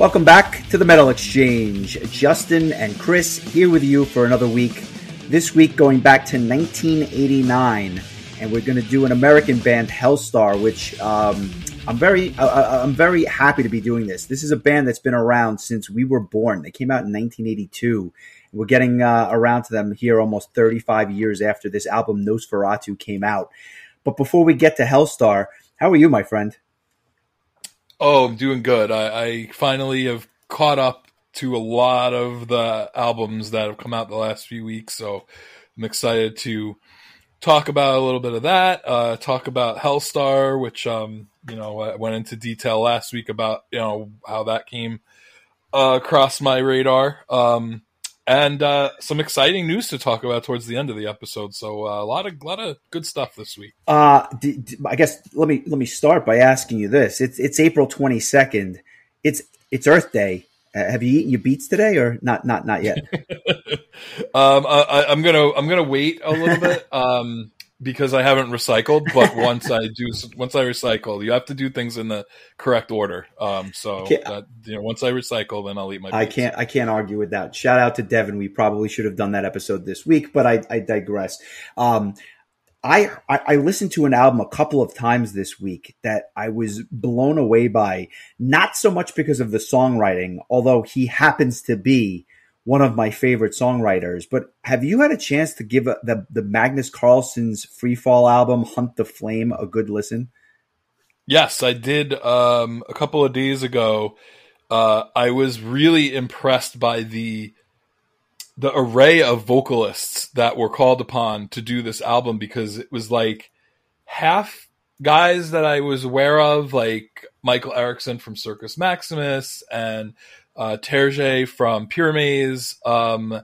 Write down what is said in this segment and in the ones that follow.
Welcome back to the Metal Exchange. Justin and Chris here with you for another week. This week going back to 1989, and we're going to do an American band, Helstar, which um, I'm very uh, I'm very happy to be doing this. This is a band that's been around since we were born. They came out in 1982. We're getting uh, around to them here almost 35 years after this album Nosferatu came out. But before we get to Helstar, how are you, my friend? Oh, I'm doing good. I, I finally have caught up to a lot of the albums that have come out the last few weeks, so I'm excited to talk about a little bit of that. Uh, talk about Helstar, which um, you know I went into detail last week about you know how that came uh, across my radar. Um, and uh, some exciting news to talk about towards the end of the episode. So uh, a lot of lot of good stuff this week. Uh, d- d- I guess let me let me start by asking you this: It's it's April twenty second. It's it's Earth Day. Uh, have you eaten your beets today, or not? Not not yet. um, I, am gonna I'm gonna wait a little bit. Um, because I haven't recycled. But once I do, once I recycle, you have to do things in the correct order. Um, so that, you know, once I recycle, then I'll eat my. I can't. I can't argue with that. Shout out to Devin. We probably should have done that episode this week, but I, I digress. Um, I, I, I listened to an album a couple of times this week that I was blown away by. Not so much because of the songwriting, although he happens to be one of my favorite songwriters. But have you had a chance to give a, the the Magnus Karlsson's Free Fall album "Hunt the Flame" a good listen? Yes, I did. Um, a couple of days ago, uh, I was really impressed by the the array of vocalists that were called upon to do this album because it was like half guys that I was aware of, like Michael Eriksen from Circus Maximus and uh, Terje from Pyramaze, um,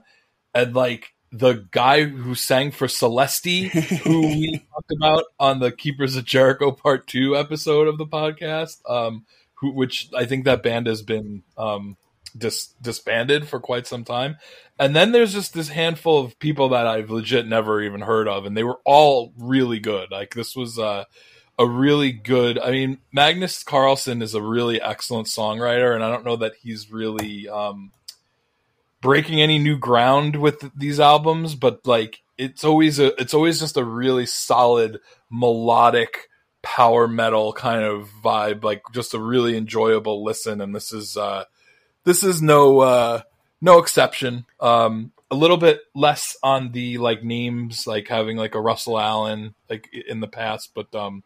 and like the guy who sang for Celeste, who we talked about on the Keepers of Jericho Part Two episode of the podcast, um, who which I think that band has been um, dis- disbanded for quite some time. And then there's just this handful of people that I've legit never even heard of, and they were all really good. Like this was. Uh, a really good. I mean, Magnus Karlsson is a really excellent songwriter, and I don't know that he's really um, breaking any new ground with these albums, but like it's always a it's always just a really solid melodic power metal kind of vibe, like just a really enjoyable listen. And this is uh, this is no uh, no exception. Um, a little bit less on the like names, like having like a Russell Allen like in the past, but um,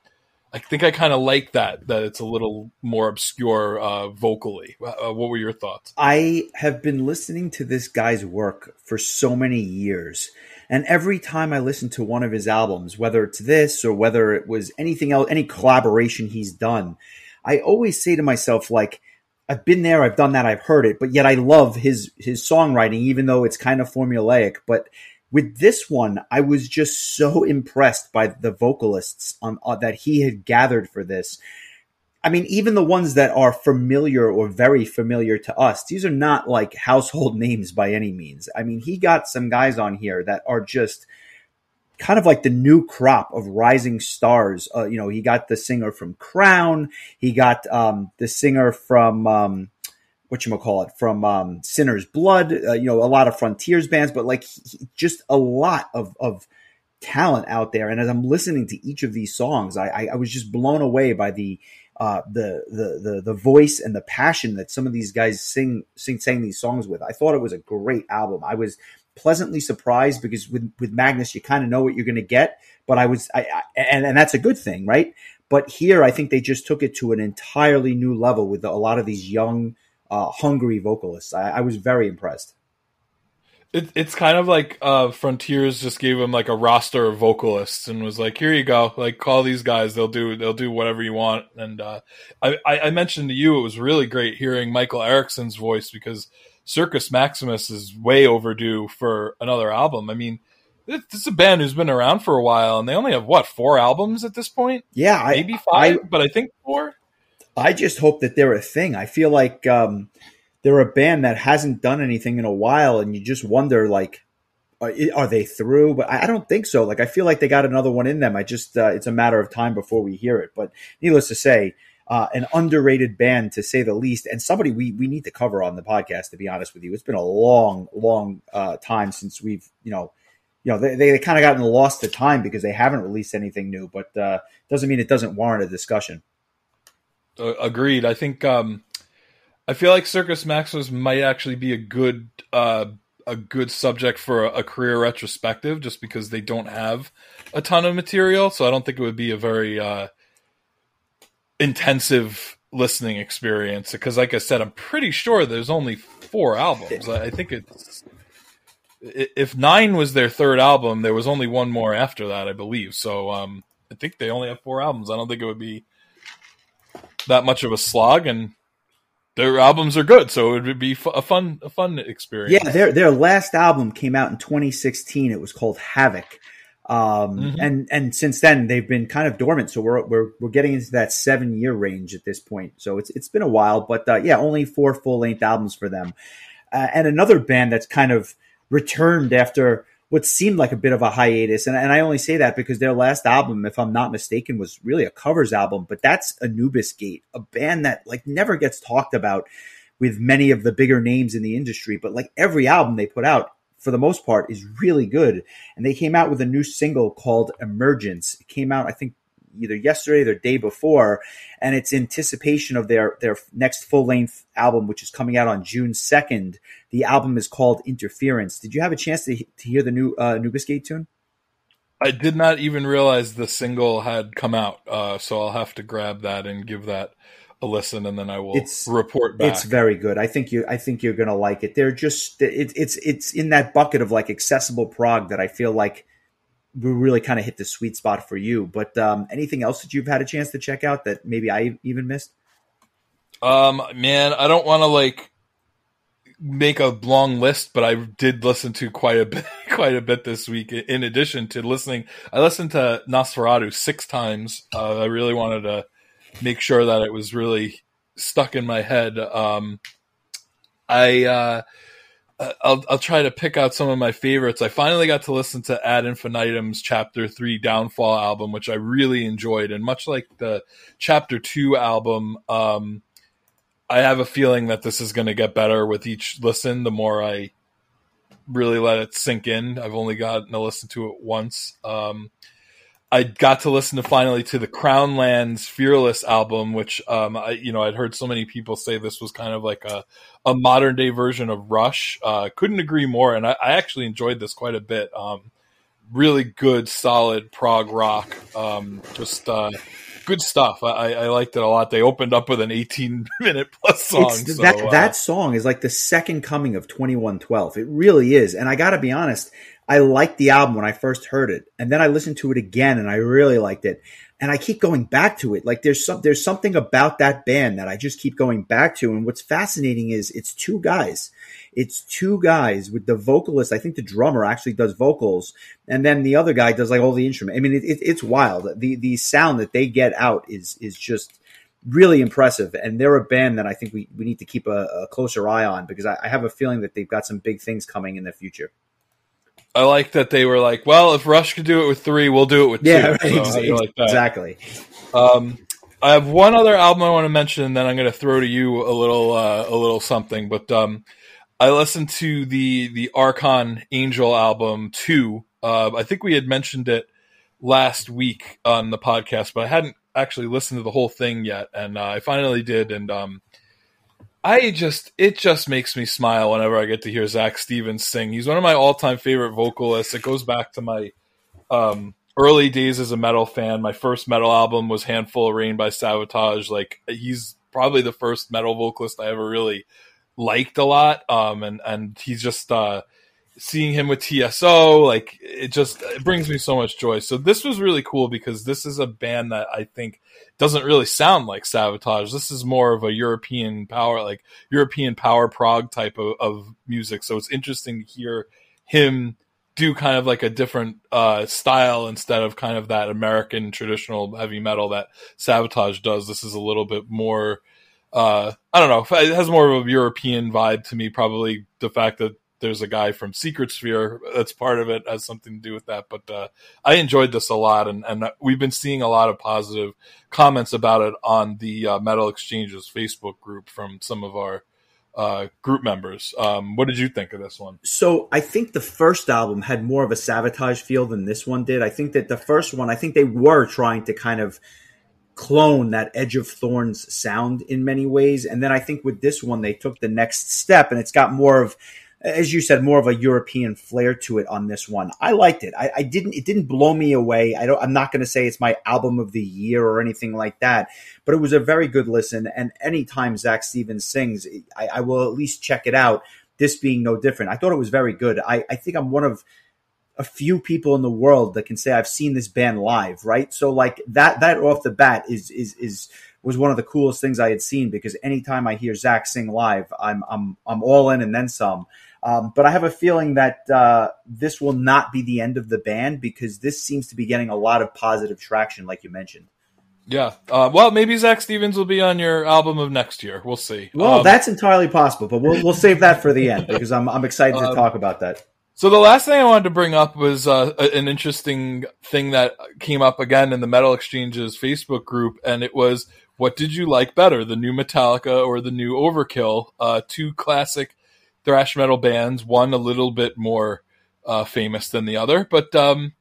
I think I kind of like that that it's a little more obscure uh, vocally. Uh, what were your thoughts? I have been listening to this guy's work for so many years, and every time I listen to one of his albums, whether it's this or whether it was anything else, any collaboration he's done, I always say to myself like. I've been there, I've done that, I've heard it, but yet I love his his songwriting, even though it's kind of formulaic. But with this one, I was just so impressed by the vocalists on, uh, that he had gathered for this. I mean, even the ones that are familiar or very familiar to us, these are not like household names by any means. I mean, he got some guys on here that are just kind of like the new crop of rising stars. Uh, you know, he got the singer from Crowne, he got um, the singer from um, what you call it from um, Sinner's Blood. Uh, you know, a lot of frontiers bands, but like he, just a lot of of talent out there. And as I'm listening to each of these songs, I, I, I was just blown away by the, uh, the the the the voice and the passion that some of these guys sing sing sang these songs with. I thought it was a great album. I was pleasantly surprised because with with Magnus, you kind of know what you're going to get, but I was I, I and and that's a good thing, right? But here, I think they just took it to an entirely new level with a lot of these young uh, hungry vocalists. I, I was very impressed. It, it's kind of like uh, Frontiers just gave him like a roster of vocalists and was like, "Here you go, like call these guys. They'll do they'll do whatever you want." And uh, I, I mentioned to you it was really great hearing Michael Eriksen's voice because Circus Maximus is way overdue for another album. I mean, this is a band who's been around for a while and they only have what four albums at this point? Yeah, maybe five, I, but I think four. I just hope that they're a thing. I feel like um, they're a band that hasn't done anything in a while, and you just wonder like, are, are, they through? But I don't think so. Like I feel like they got another one in them. I just uh, it's a matter of time before we hear it. But needless to say, uh, an underrated band to say the least, and somebody we we need to cover on the podcast. To be honest with you, it's been a long, long uh, time since we've you know. You know, they, they kind of gotten lost to time because they haven't released anything new, but uh, doesn't mean it doesn't warrant a discussion. Uh, agreed. I think um, I feel like Circus Maximus might actually be a good uh, a good subject for a, a, career retrospective, just because they don't have a ton of material. So I don't think it would be a very uh, intensive listening experience. Because, like I said, I'm pretty sure there's only four albums. I think it's if nine was their third album, there was only one more after that, I believe. So um, I think they only have four albums. I don't think it would be that much of a slog, and their albums are good, so it would be a fun a fun experience. Yeah, their their last album came out in 2016. It was called Havok. Um, mm-hmm. and and since then they've been kind of dormant. So we're we're we're getting into that seven year range at this point. So it's it's been a while, but uh, yeah, only four full length albums for them. Uh, and another band that's kind of returned after what seemed like a bit of a hiatus. And, and I only say that because their last album, if I'm not mistaken, was really a covers album, but that's Anubis Gate, a band that like never gets talked about with many of the bigger names in the industry, but like every album they put out for the most part is really good. And they came out with a new single called Emergence. It came out, I think, either yesterday or the day before, and it's anticipation of their their next full length album, which is coming out on June second. The album is called Interference. Did you have a chance to, to hear the new uh, Anubis Gate tune? I did not even realize the single had come out, uh, so I'll have to grab that and give that a listen, and then I will it's, report back. It's very good. I think you. I think you're gonna like it. They're just. It, it's it's in that bucket of like accessible prog that I feel like we really kind of hit the sweet spot for you. But um, anything else that you've had a chance to check out that maybe I even missed? Um, man, I don't want to like make a long list, but I did listen to quite a bit, quite a bit this week. In addition to listening, I listened to Nosferatu six times. Uh, I really wanted to make sure that it was really stuck in my head. Um, I uh, uh, I'll I'll try to pick out some of my favorites. I finally got to listen to Ad Infinitum's Chapter Three Downfall album, which I really enjoyed, and much like the Chapter Two album, um, I have a feeling that this is going to get better with each listen. The more I really let it sink in, I've only gotten to listen to it once. Um, I got to listen to finally to the Crownlands Fearless album, which um, I, you know I'd heard so many people say this was kind of like a, a modern day version of Rush. Uh, couldn't agree more, and I, I, actually enjoyed this quite a bit. Um, really good, solid prog rock. Um, just uh, good stuff. I, I, liked it a lot. They opened up with an 18 minute plus song. So, that uh, that song is like the second coming of 2112. It really is, and I got to be honest. I liked the album when I first heard it, and then I listened to it again, and I really liked it. And I keep going back to it. Like there's some there's something about that band that I just keep going back to. And what's fascinating is it's two guys. It's two guys with the vocalist. I think the drummer actually does vocals, and then the other guy does like all the instrument. I mean, it, it, it's wild. The the sound that they get out is is just really impressive. And they're a band that I think we, we need to keep a, a closer eye on because I, I have a feeling that they've got some big things coming in the future. I like that they were like, well, if Rush could do it with three, we'll do it with yeah, two. Yeah, so exactly. Like exactly. Um, I have one other album I want to mention, and then I'm going to throw to you a little, uh, a little something. But um, I listened to the the Archon Angel album two. Uh, I think we had mentioned it last week on the podcast, but I hadn't actually listened to the whole thing yet, and uh, I finally did. And um, I just it just makes me smile whenever I get to hear Zak Stevens sing. He's one of my all time favorite vocalists. It goes back to my um, early days as a metal fan. My first metal album was Handful of Rain by Savatage. Like he's probably the first metal vocalist I ever really liked a lot. Um, and and he's just uh, seeing him with TSO, like it just it brings me so much joy. So this was really cool because this is a band that I think doesn't really sound like Savatage. This is more of a European power, like European power prog type of, of music. So it's interesting to hear him do kind of like a different uh, style instead of kind of that American traditional heavy metal that Savatage does. This is a little bit more. Uh, I don't know. It has more of a European vibe to me. Probably the fact that there's a guy from Secret Sphere that's part of it has something to do with that. But uh, I enjoyed this a lot, and and we've been seeing a lot of positive comments about it on the uh, Metal Exchanges Facebook group from some of our uh, group members. Um, what did you think of this one? So I think the first album had more of a Savatage feel than this one did. I think that the first one, I think they were trying to kind of clone that Edge of Thorns sound in many ways, and then I think with this one they took the next step, and it's got more of as you said, more of a European flair to it on this one. I liked it. I, I didn't. It didn't blow me away. I don't. I'm not going to say it's my album of the year or anything like that. But it was a very good listen. And anytime Zak Stevens sings, I, I will at least check it out. This being no different. I thought it was very good. I, I think I'm one of a few people in the world that can say I've seen this band live. Right. So like that. That off the bat is is is was one of the coolest things I had seen because anytime I hear Zak sing live, I'm I'm I'm all in and then some. Um, but I have a feeling that uh, this will not be the end of the band because this seems to be getting a lot of positive traction, like you mentioned. Yeah. Uh, well, maybe Zak Stevens will be on your album of next year. We'll see. Well, um, that's entirely possible, but we'll we'll save that for the end because I'm I'm excited to um, talk about that. So the last thing I wanted to bring up was uh, an interesting thing that came up again in the Metal Exchanges Facebook group, and it was what did you like better, the new Metallica or the new Overkill? Uh, two classic thrash metal bands, one a little bit more uh, famous than the other, but um,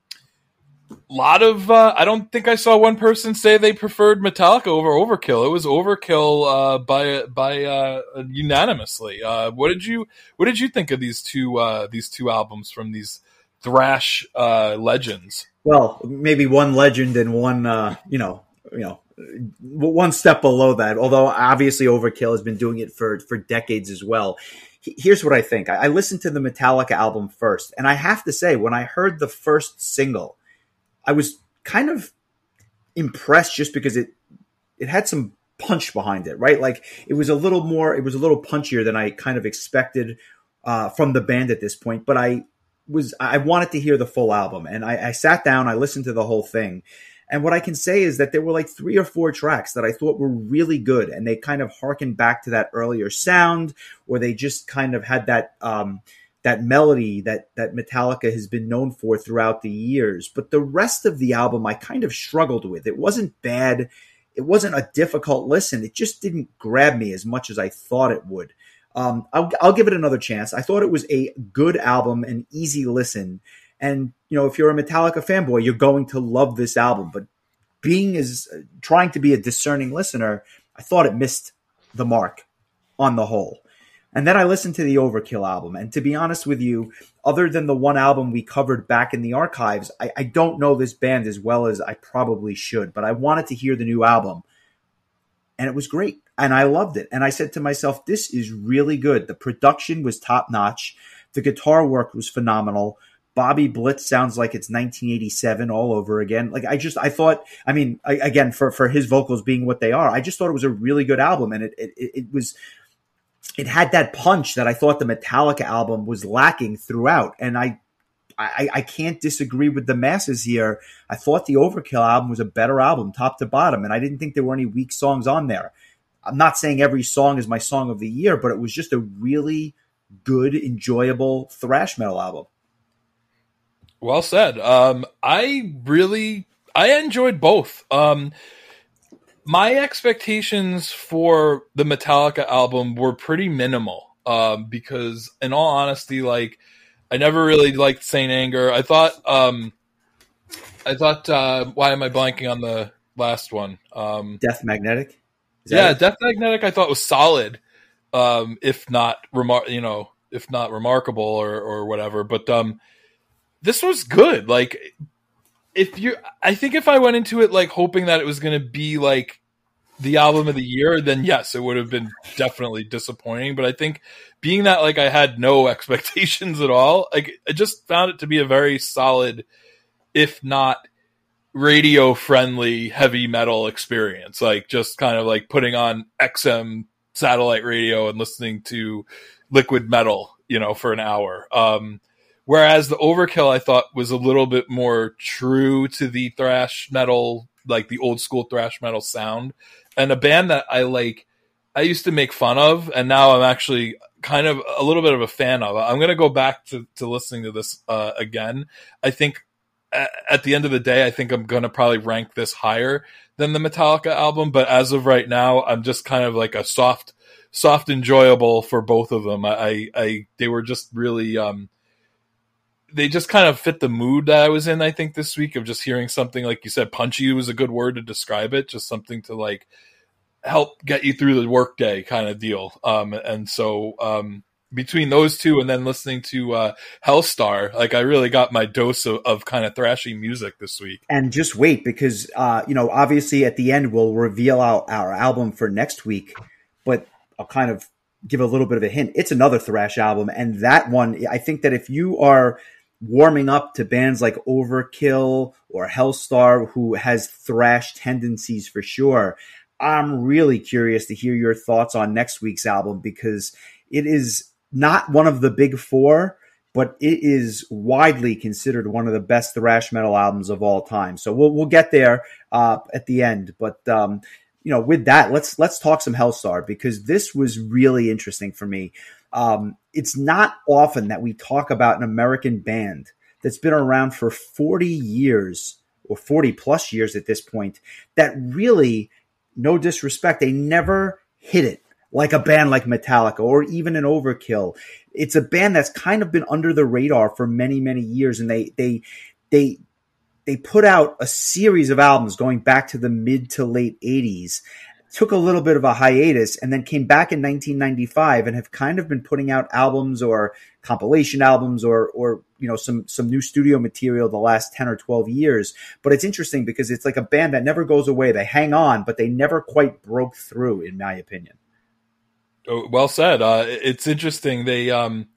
a lot of uh, I don't think I saw one person say they preferred Metallica over Overkill. It was Overkill uh, by by uh, unanimously. Uh, what did you what did you think of these two uh, these two albums from these thrash legends? Well, maybe one legend and one you know you know one step below that. Although obviously Overkill has been doing it for for decades as well here's what I think. I, listened to the Metallica album first, and I have to say, when I heard the first single, I was kind of impressed just because it it had some punch behind it, right? Like it was a little more, it was a little punchier than I kind of expected uh, from the band at this point. But I was, I wanted to hear the full album, and I, I sat down, I listened to the whole thing, and what I can say is that there were like three or four tracks that I thought were really good, and they kind of harkened back to that earlier sound, or they just kind of had that um, that melody that that Metallica has been known for throughout the years. But the rest of the album, I kind of struggled with. It wasn't bad. It wasn't a difficult listen. It just didn't grab me as much as I thought it would. Um, I'll, I'll give it another chance. I thought it was a good album, an easy listen. And you know, if you're a Metallica fanboy, you're going to love this album. But being as uh, trying to be a discerning listener, I thought it missed the mark on the whole. And then I listened to the Overkill album. And to be honest with you, other than the one album we covered back in the archives, I, I, don't know this band as well as I probably should, but I wanted to hear the new album. And it was great. And I loved it. And I said to myself, this is really good. The production was top notch. The guitar work was phenomenal. Bobby Blitz sounds like it's 1987 all over again. Like I just, I thought, I mean, I, again, for for his vocals being what they are, I just thought it was a really good album, and it it, it was, it had that punch that I thought the Metallica album was lacking throughout, and I. I, I can't disagree with the masses here. I thought the Overkill album was a better album, top to bottom, and I didn't think there were any weak songs on there. I'm not saying every song is my song of the year, but it was just a really good, enjoyable thrash metal album. Well said. Um, I really I enjoyed both. Um, my expectations for the Metallica album were pretty minimal um, because, in all honesty, like I never really liked Saint Anger. I thought, um, I thought, uh, why am I blanking on the last one? Um, Death Magnetic. Yeah, it? Death Magnetic. I thought was solid, um, if not remar- you know, if not remarkable or or whatever. But um, this was good. Like if you I think if I went into it like hoping that it was going to be like the album of the year, then yes, it would have been definitely disappointing, but I think being that like I had no expectations at all, like I just found it to be a very solid if not radio friendly heavy metal experience. Like just kind of like putting on XM satellite radio and listening to liquid metal, you know, for an hour. Um Whereas the Overkill, I thought, was a little bit more true to the thrash metal, like the old school thrash metal sound, and a band that I like. I used to make fun of, and now I'm actually kind of a little bit of a fan of. I'm going to go back to, to listening to this uh, again. I think at, the end of the day, I think I'm going to probably rank this higher than the Metallica album. But as of right now, I'm just kind of like a soft, soft enjoyable for both of them. I, I, they were just really, um, they just kind of fit the mood that I was in. I think this week of just hearing something like you said, punchy was a good word to describe it. Just something to like help get you through the workday kind of deal. Um, and so um, between those two and then listening to uh, Helstar, like I really got my dose of, of kind of thrashy music this week. And just wait because uh, you know obviously at the end we'll reveal our, our album for next week, but I'll kind of give a little bit of a hint. It's another thrash album, and that one I think that if you are warming up to bands like Overkill or Helstar, who has thrash tendencies for sure. I'm really curious to hear your thoughts on next week's album because it is not one of the big four, but it is widely considered one of the best thrash metal albums of all time. So we'll we'll get there uh, at the end, but um, you know, with that, let's let's talk some Helstar because this was really interesting for me. Um, it's not often that we talk about an American band that's been around for 40 years or 40 plus years at this point that really no disrespect, they never hit it like a band like Metallica or even an Overkill. It's a band that's kind of been under the radar for many, many years, and they they they they put out a series of albums going back to the mid to late 80s took a little bit of a hiatus and then came back in 1995 and have kind of been putting out albums or compilation albums or or you know some some new studio material the last 10 or 12 years. But it's interesting because it's like a band that never goes away. They hang on but they never quite broke through in my opinion. Oh, well said. Uh, it's interesting. They um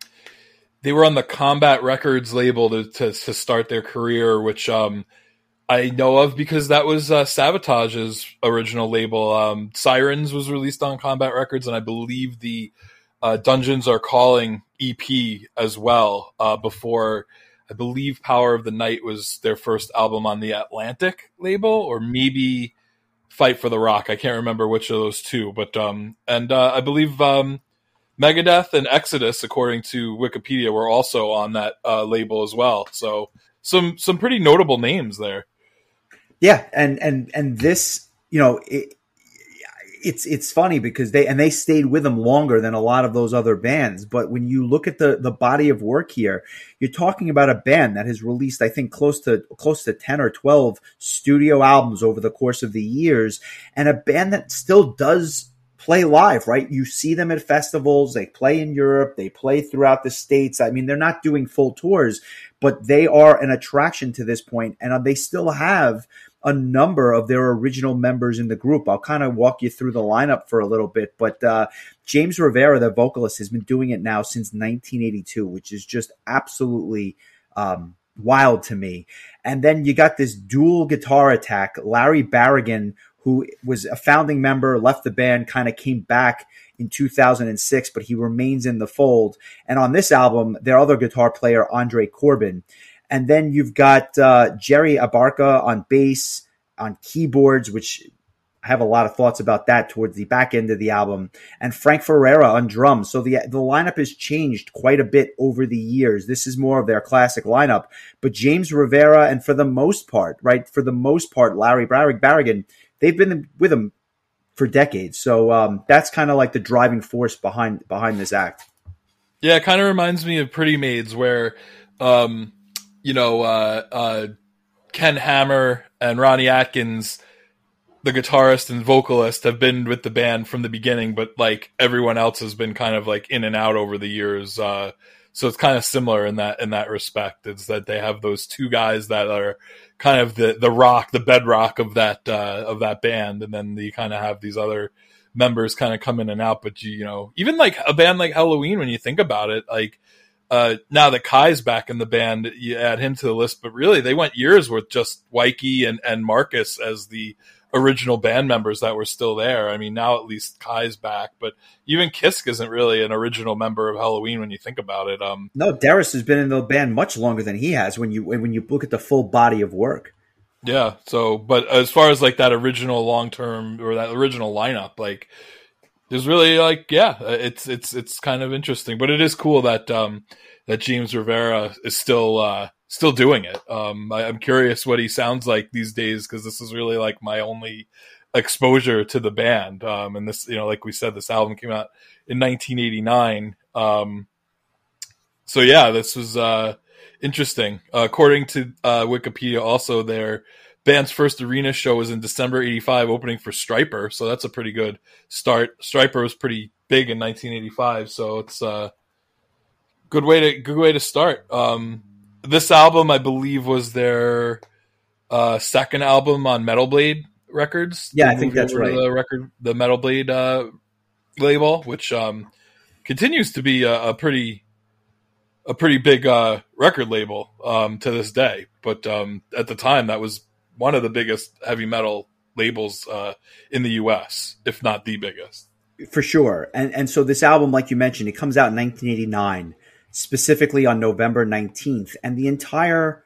they were on the combat records label to, to, to start their career which um I know of because that was uh, Savatage's original label. Um, Sirens was released on Combat Records, and I believe the uh, Dungeons Are Calling EP as well. Uh, before I believe Power of the Night was their first album on the Atlantic label, or maybe Fight for the Rock. I can't remember which of those two, but um, and uh, I believe um, Megadeth and Exodus, according to Wikipedia, were also on that uh, label as well. So some some pretty notable names there. Yeah, and and and this, you know, it, it's it's funny because they and they stayed with them longer than a lot of those other bands. But when you look at the the body of work here, you're talking about a band that has released, I think, close to close to ten or twelve studio albums over the course of the years, and a band that still does play live, right? You see them at festivals, they play in Europe, they play throughout the states. I mean, they're not doing full tours, but they are an attraction to this point, and they still have a number of their original members in the group. I'll kind of walk you through the lineup for a little bit, but uh, James Rivera, the vocalist, has been doing it now since 1982, which is just absolutely um, wild to me. And then you got this dual guitar attack, Larry Barragan, who was a founding member, left the band, kind of came back in 2006, but he remains in the fold. And on this album, their other guitar player, Andre Corbin. And then you've got uh, Jerry Abarca on bass, on keyboards, which I have a lot of thoughts about that towards the back end of the album, and Frank Ferrara on drums. So the the lineup has changed quite a bit over the years. This is more of their classic lineup, but James Rivera and for the most part, right, for the most part, Larry Barragan, they've been with him for decades. So um, that's kind of like the driving force behind behind this act. Yeah, it kind of reminds me of Pretty Maids, where um, you know, uh, uh, Ken Hammer and Ronnie Atkins, the guitarist and vocalist, have been with the band from the beginning, but like everyone else has been kind of like in and out over the years. Uh, so it's kind of similar in that in that respect. It's that they have those two guys that are kind of the the rock, the bedrock of that uh, of that band, and then you kind of have these other members kind of come in and out. But you, you know, even like a band like Helloween, when you think about it, like uh, now that Kai's back in the band, you add him to the list. But really, they went years with just Wyke and, and Markus as the original band members that were still there. I mean, now at least Kai's back, but even Kiske isn't really an original member of Helloween when you think about it. Um, no, Deris has been in the band much longer than he has when you when you look at the full body of work. Yeah. So, but as far as like that original long term or that original lineup, like there's really like yeah, it's it's it's kind of interesting, but it is cool that um that James Rivera is still uh still doing it. Um, I, am curious what he sounds like these days because this is really like my only exposure to the band. Um, and this, you know, like we said, this album came out in 1989. Um, so yeah, this was uh, interesting. Uh, according to uh, Wikipedia, also their band's first arena show was in December '85, opening for Stryper. So that's a pretty good start. Stryper was pretty big in 1985, so it's a uh, good way to good way to start. Um, this album, I believe, was their uh, second album on Metal Blade Records. Yeah, I think that's right. The record, the Metal Blade uh, label, which um, continues to be a, a, pretty a pretty big uh, record label um, to this day. But um, at the time, that was one of the biggest heavy metal labels uh, in the U.S., if not the biggest. For sure, and and so this album, like you mentioned, it comes out in 1989 specifically on November 19th. And the entire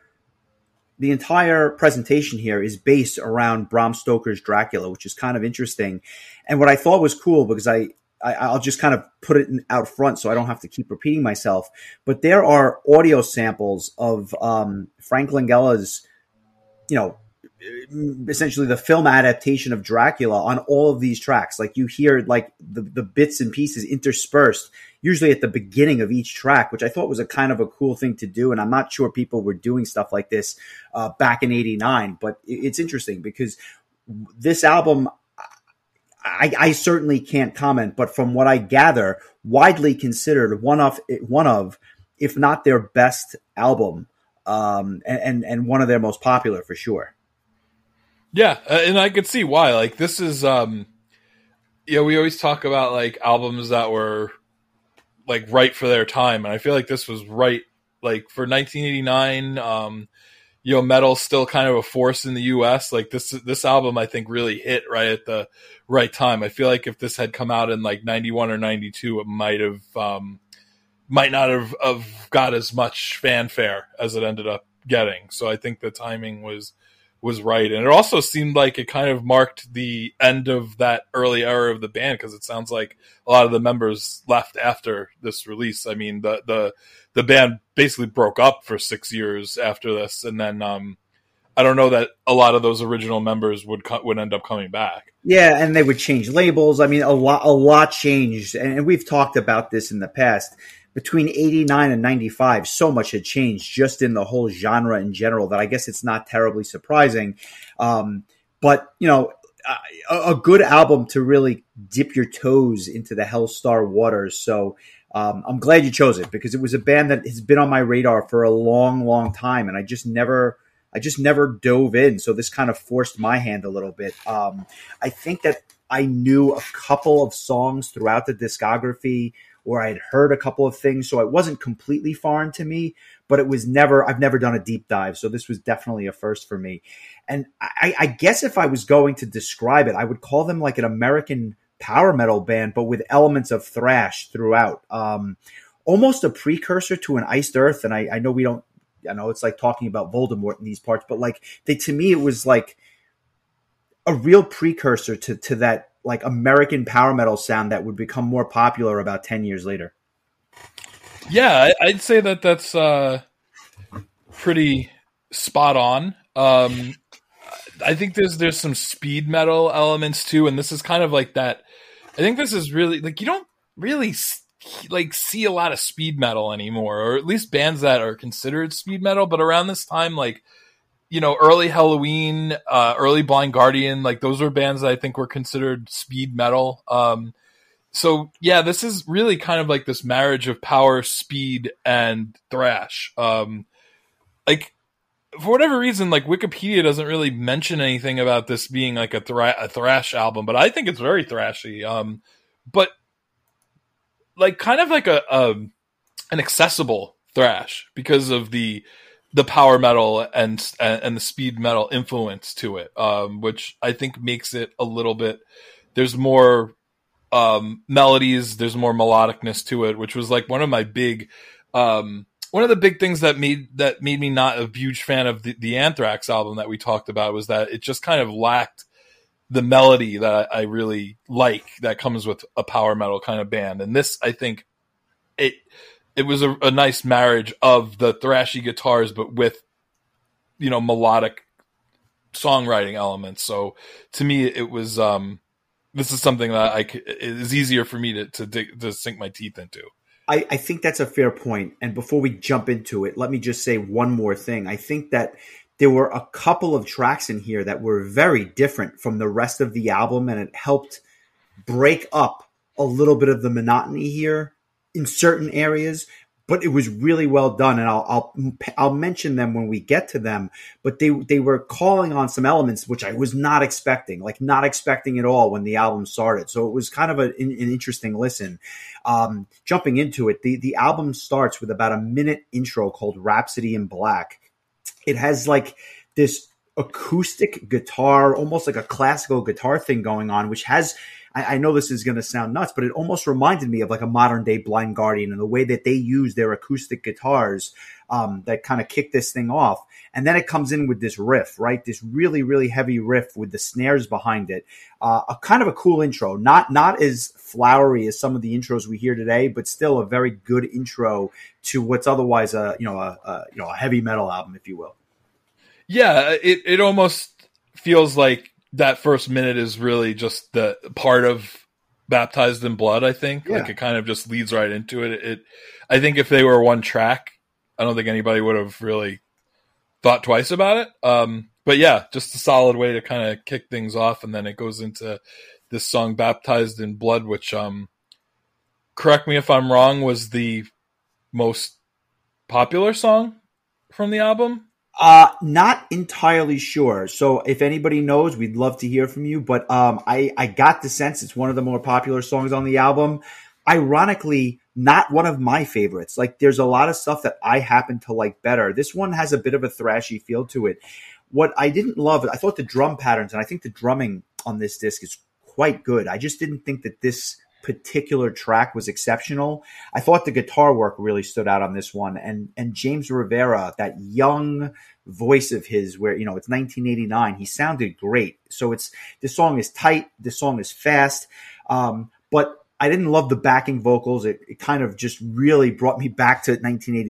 the entire presentation here is based around Bram Stoker's Dracula, which is kind of interesting. And what I thought was cool because I, I will just kind of put it in, out front so I don't have to keep repeating myself. But there are audio samples of um, Frank Langella's, you know, essentially the film adaptation of Dracula on all of these tracks. Like you hear like the, the bits and pieces interspersed usually at the beginning of each track, which I thought was a kind of a cool thing to do. And I'm not sure people were doing stuff like this uh, back in '89, but it's interesting because this album. I, I, certainly can't comment, but from what I gather, widely considered one of one of, if not their best album, um, and and one of their most popular for sure. Yeah, and I could see why. Like this is, um, you know, we always talk about like albums that were like right for their time, and I feel like this was right like for 1989. Um, you know, metal's still kind of a force in the U.S. Like this, this album I think really hit right at the right time. I feel like if this had come out in like 91 or 92, it might have um, might not have, have got as much fanfare as it ended up getting. So I think the timing was was right. And it also seemed like it kind of marked the end of that early era of the band because it sounds like a lot of the members left after this release. I mean, the the the band basically broke up for six years after this, and then um, I don't know that a lot of those original members would co- would end up coming back. Yeah, and they would change labels. I mean, a lot a lot changed, and we've talked about this in the past between 89 and 95, so much had changed just in the whole genre in general that I guess it's not terribly surprising. Um, but, you know, a, a, good album to really dip your toes into the Helstar waters. So um, I'm glad you chose it because it was a band that has been on my radar for a long, long time. And I just never. I just never dove in, so this kind of forced my hand a little bit. Um, I think that I knew a couple of songs throughout the discography or I had heard a couple of things. So it wasn't completely foreign to me, but it was never, I've never done a deep dive. So this was definitely a first for me. And I, I guess if I was going to describe it, I would call them like an American power metal band, but with elements of thrash throughout. Um, almost a precursor to an Iced Earth. And I, I know we don't, I know it's like talking about Voldemort in these parts, but like they, to me, it was like a real precursor to, to that like American power metal sound that would become more popular about 10 years later. Yeah, I'd say that that's uh, pretty spot on. Um, I think there's there's some speed metal elements too, and this is kind of like that. I think this is really like you don't really like see a lot of speed metal anymore, or at least bands that are considered speed metal. But around this time, like you know, early Helloween, uh, early Blind Guardian, like those were bands that I think were considered speed metal. Um, so yeah, this is really kind of like this marriage of power, speed, and thrash. Um, like for whatever reason, like Wikipedia doesn't really mention anything about this being like a, thra- a thrash album, but I think it's very thrashy. Um, but like kind of like a, a an accessible thrash because of the the power metal and and the speed metal influence to it, um, which I think makes it a little bit. There's more um, melodies. There's more melodicness to it, which was like one of my big, um, one of the big things that made that made me not a huge fan of the, the Anthrax album that we talked about was that it just kind of lacked the melody that I really like that comes with a power metal kind of band. And this, I think, it it was a, a nice marriage of the thrashy guitars, but with you know melodic songwriting elements. So to me, it was um, this is something that I is easier for me to to, dig, to sink my teeth into. I, I think that's a fair point. And before we jump into it, let me just say one more thing. I think that there were a couple of tracks in here that were very different from the rest of the album, and it helped break up a little bit of the monotony here in certain areas. But it was really well done, and I'll I'll I'll mention them when we get to them. But they they were calling on some elements which I was not expecting, like not expecting at all when the album started. So it was kind of a, an, an interesting listen. Um, jumping into it, the the album starts with about a minute intro called "Rhapsody in Black." It has like this acoustic guitar, almost like a classical guitar thing going on, which has I, I know this is going to sound nuts, but it almost reminded me of like a modern day Blind Guardian and the way that they use their acoustic guitars um, that kind of kick this thing off. And then it comes in with this riff, right? This really, really heavy riff with the snares behind it. Uh, a kind of a cool intro, not not as flowery as some of the intros we hear today, but still a very good intro to what's otherwise a you know a, a you know a heavy metal album, if you will. Yeah, it it almost feels like that first minute is really just the part of baptized in blood. I think yeah. like it kind of just leads right into it. It, I think if they were one track, I don't think anybody would have really thought twice about it. Um, but yeah, just a solid way to kind of kick things off, and then it goes into this song "Baptized in Blood," which, um, correct me if I'm wrong, was the most popular song from the album. Uh, not entirely sure. So if anybody knows, we'd love to hear from you. But um, I, I got the sense it's one of the more popular songs on the album. Ironically, not one of my favorites. Like there's a lot of stuff that I happen to like better. This one has a bit of a thrashy feel to it. What I didn't love, I thought the drum patterns, and I think the drumming on this disc is quite good. I just didn't think that this particular track was exceptional. I thought the guitar work really stood out on this one, and and James Rivera, that young voice of his, where you know it's 1989, he sounded great. So it's this song is tight, this song is fast, um, but I didn't love the backing vocals. It, it kind of just really brought me back to 1980.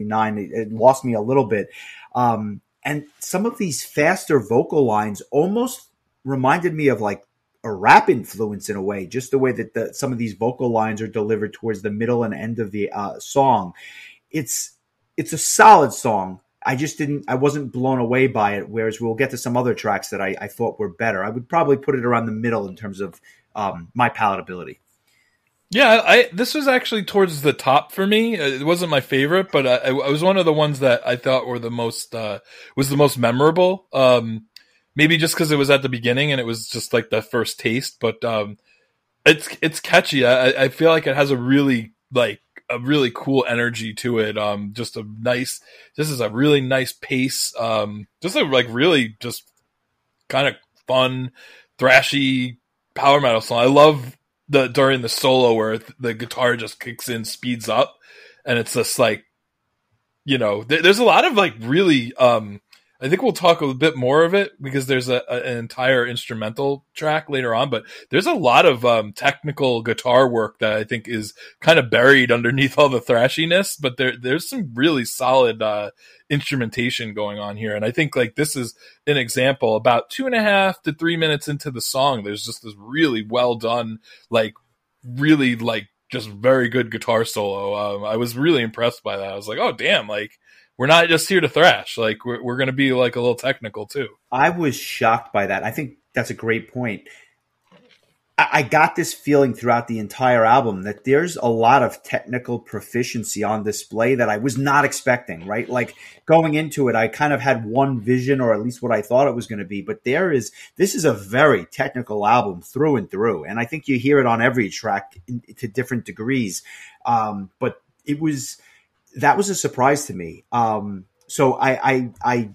nine. It, lost me a little bit. Um, and some of these faster vocal lines almost reminded me of like a rap influence in a way, just the way that the, some of these vocal lines are delivered towards the middle and end of the uh, song. It's it's a solid song. I just didn't, I wasn't blown away by it. Whereas we'll get to some other tracks that I, I thought were better. I would probably put it around the middle in terms of um, my palatability. Yeah, I this was actually towards the top for me. Uh, it wasn't my favorite, but I, I was one of the ones that I thought were the most uh, was the most memorable. Um, maybe just because it was at the beginning and it was just like the first taste, but um, it's it's catchy. I, I feel like it has a really like a really cool energy to it. Um, just a nice, this is a really nice pace. Um, just a like really just kind of fun, thrashy power metal song. I love the during the solo where the guitar just kicks in, speeds up, and it's just like, you know, th- there's a lot of like really. um I think we'll talk a bit more of it because there's a, a, an entire instrumental track later on, but there's a lot of um, technical guitar work that I think is kind of buried underneath all the thrashiness. But there, there's some really solid uh, instrumentation going on here, and I think like this is an example. About two and a half to three minutes into the song, there's just this really well done, like really like just very good guitar solo. Um, I was really impressed by that. I was like, oh damn, like we're not just here to thrash. Like we're, we're going to be like a little technical too. I was shocked by that. I think that's a great point. I got this feeling throughout the entire album that there's a lot of technical proficiency on display that I was not expecting, right? Like going into it, I kind of had one vision or at least what I thought it was going to be, but there is, this is a very technical album through and through. And I think you hear it on every track in, to different degrees. Um, but it was, that was a surprise to me. Um, so I, I, I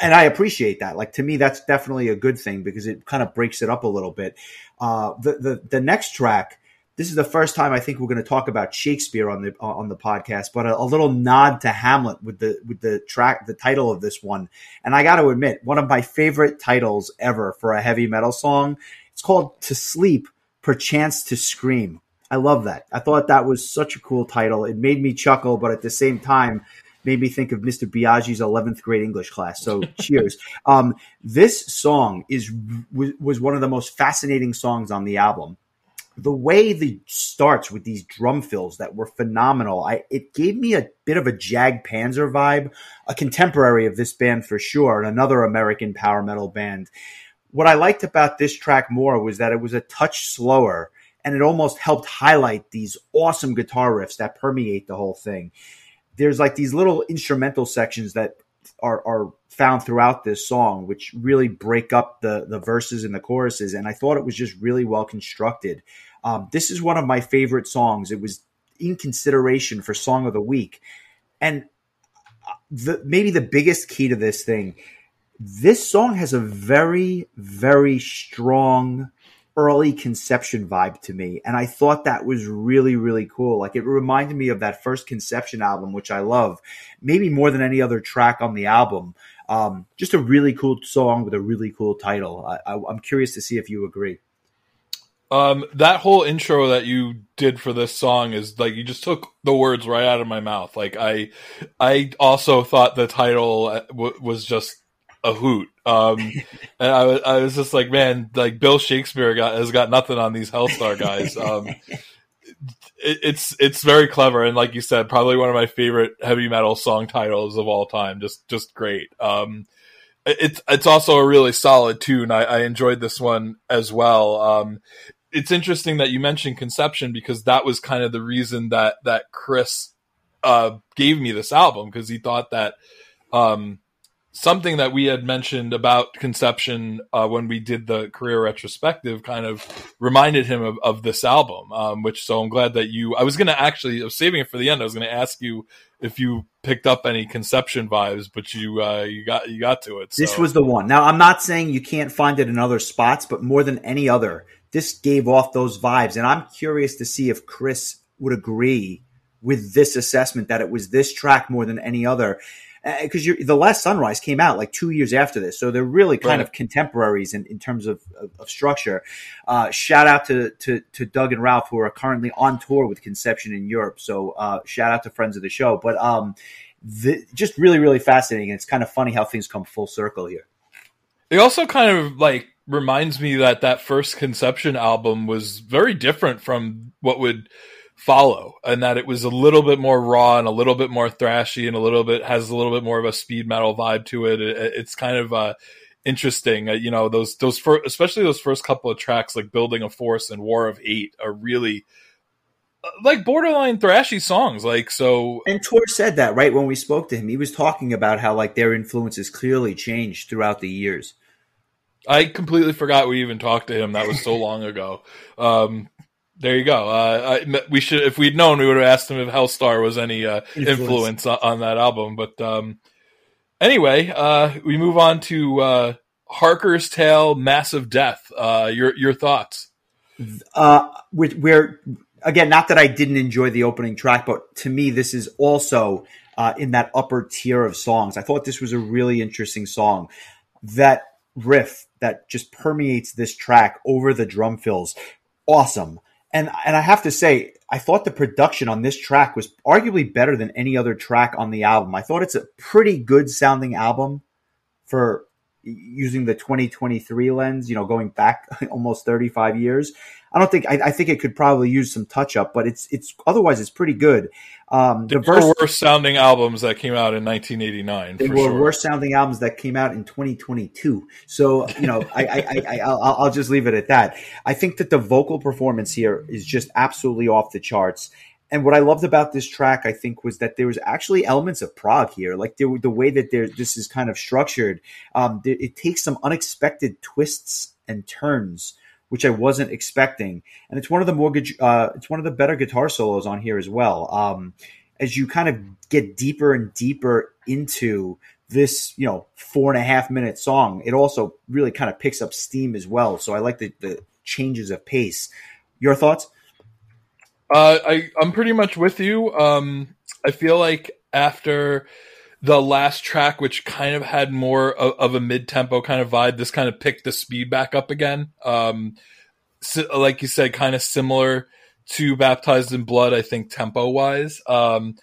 and I appreciate that. Like to me, that's definitely a good thing because it kind of breaks it up a little bit. Uh, the the the next track. This is the first time I think we're going to talk about Shakespeare on the on the podcast, but a, a little nod to Hamlet with the with the track, the title of this one. And I got to admit, one of my favorite titles ever for a heavy metal song. It's called "To Sleep, Perchance to Scream." I love that. I thought that was such a cool title. It made me chuckle, but at the same time, made me think of Mr. Biaggi's 11th grade English class. So cheers. Um, this song is was one of the most fascinating songs on the album. The way the starts with these drum fills that were phenomenal. I it gave me a bit of a Jag Panzer vibe, a contemporary of this band for sure, and another American power metal band. What I liked about this track more was that it was a touch slower and it almost helped highlight these awesome guitar riffs that permeate the whole thing there's like these little instrumental sections that are, are found throughout this song, which really break up the the verses and the choruses. And I thought it was just really well constructed. Um, this is one of my favorite songs. It was in consideration for song of the week, and uh, the maybe the biggest key to this thing. This song has a very very strong early conception vibe to me. And I thought that was really, really cool. Like it reminded me of that first conception album, which I love, maybe more than any other track on the album. Um, just a really cool song with a really cool title. I, am curious to see if you agree. Um, that whole intro that you did for this song is like you just took the words right out of my mouth. Like I, I also thought the title uh, w- was just a hoot. Um, and I was, I was just like, man, like Bill Shakespeare got, has got nothing on these Helstar guys. Um, it, it's, it's very clever. And like you said, probably one of my favorite heavy metal song titles of all time. Just, just great. Um, it's, it's also a really solid tune. I, I enjoyed this one as well. Um, it's interesting that you mentioned conception because that was kind of the reason that, that Chris, uh, gave me this album because he thought that, um, something that we had mentioned about conception uh, when we did the career retrospective kind of reminded him of, of this album. Um, which so i'm glad that you i was going to actually i was saving it for the end. I was going to ask you if you picked up any conception vibes but you uh, you got you got to it so. this was the one. Now i'm not saying you can't find it in other spots but more than any other this gave off those vibes. And i'm curious to see if chris would agree with this assessment that it was this track more than any other because uh, the last sunrise came out like two years after this so they're really kind right. of contemporaries in, in terms of, of, of structure. Uh, shout out to, to, to doug and ralph who are currently on tour with conception in europe so uh, shout out to friends of the show. But um, the, just really really fascinating it's kind of funny how things come full circle here. It also kind of like reminds me that that first conception album was very different from what would follow and that it was a little bit more raw and a little bit more thrashy and a little bit has a little bit more of a speed metal vibe to it, it it's kind of uh interesting uh, you know those those fir- especially those first couple of tracks like building a force and war of eight are really uh, like borderline thrashy songs like so and tor said that right when we spoke to him he was talking about how like their influences clearly changed throughout the years I completely forgot we even talked to him. That was so long ago. Um, there you go. Uh, I, we should, if we'd known, we would have asked him if Helstar was any uh, influence. influence. on that album. But um, anyway, uh, we move on to uh, Harker's Tale, Mass of Death. Uh, your your thoughts? Uh, we're again, not that I didn't enjoy the opening track, but to me, this is also in that upper tier of songs. I thought this was a really interesting song. That riff that just permeates this track over the drum fills, awesome and and I have to say, I thought the production on this track was arguably better than any other track on the album. I thought it's a pretty good sounding album for using the 2023 lens, you know, going back almost 35 years. I don't think I, I think it could probably use some touch up, but it's it's otherwise it's pretty good. Um, the there were worse sounding albums that came out in 1989. There were sure. worse sounding albums that came out in 2022. So you know, I, I, I, will I'll just leave it at that. I think that the vocal performance here is just absolutely off the charts. And what I loved about this track, I think, was that there was actually elements of prog here. Like there, the way that there, this is kind of structured, um, it takes some unexpected twists and turns which I wasn't expecting. And it's one of the mortgage, uh, it's one of the better guitar solos on here as well. Um, as you kind of get deeper and deeper into this, you know, four and a half minute song, it also really kind of picks up steam as well. So I like the, the changes of pace. Your thoughts? Uh, I I'm pretty much with you. Um, I feel like after the last track, which kind of had more of, of a mid tempo kind of vibe, this kind of picked the speed back up again. Um, so, like you said, kind of similar to Baptized in Blood, I think tempo wise. Um,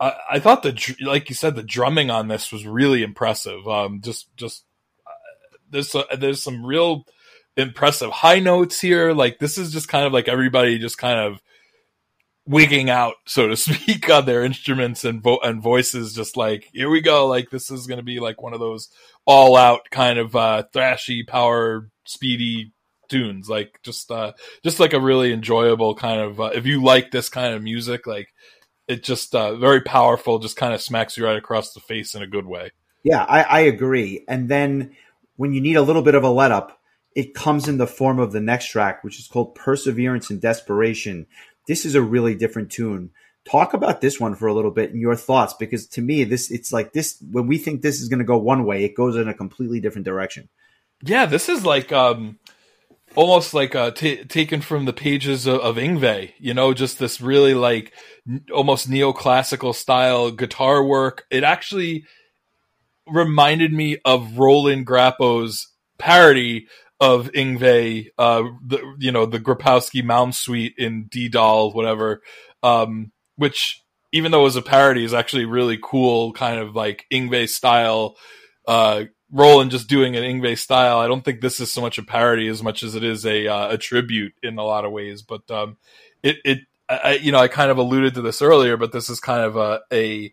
I, I, thought the like you said, the drumming on this was really impressive. Um, just just uh, there's a, there's some real impressive high notes here. Like this is just kind of like everybody just kind of wigging out, so to speak, on their instruments and vo- and voices. Just like here we go, like this is going to be like one of those all out kind of uh, thrashy, power, speedy tunes. Like just uh, just like a really enjoyable kind of. Uh, if you like this kind of music, like it just uh, very powerful. Just kind of smacks you right across the face in a good way. Yeah, I, I agree. And then when you need a little bit of a let up, it comes in the form of the next track, which is called Perseverance and Desperation, this is a really different tune. Talk about this one for a little bit and your thoughts, because to me, this it's like this when we think this is going to go one way, it goes in a completely different direction. Yeah, this is like um, almost like uh, t- taken from the pages of, of Yngwie. You know, just this really like n- almost neoclassical style guitar work. It actually reminded me of Roland Grapow's parody of Yngwie, uh, the you know the Grapowski Malmsuite in D Doll, whatever, um, which even though it was a parody, is actually really cool, kind of like Yngwie style. Uh, Roland just doing an Yngwie style. I don't think this is so much a parody as much as it is a uh, a tribute in a lot of ways. But um, it it I, you know I kind of alluded to this earlier, but this is kind of a, a,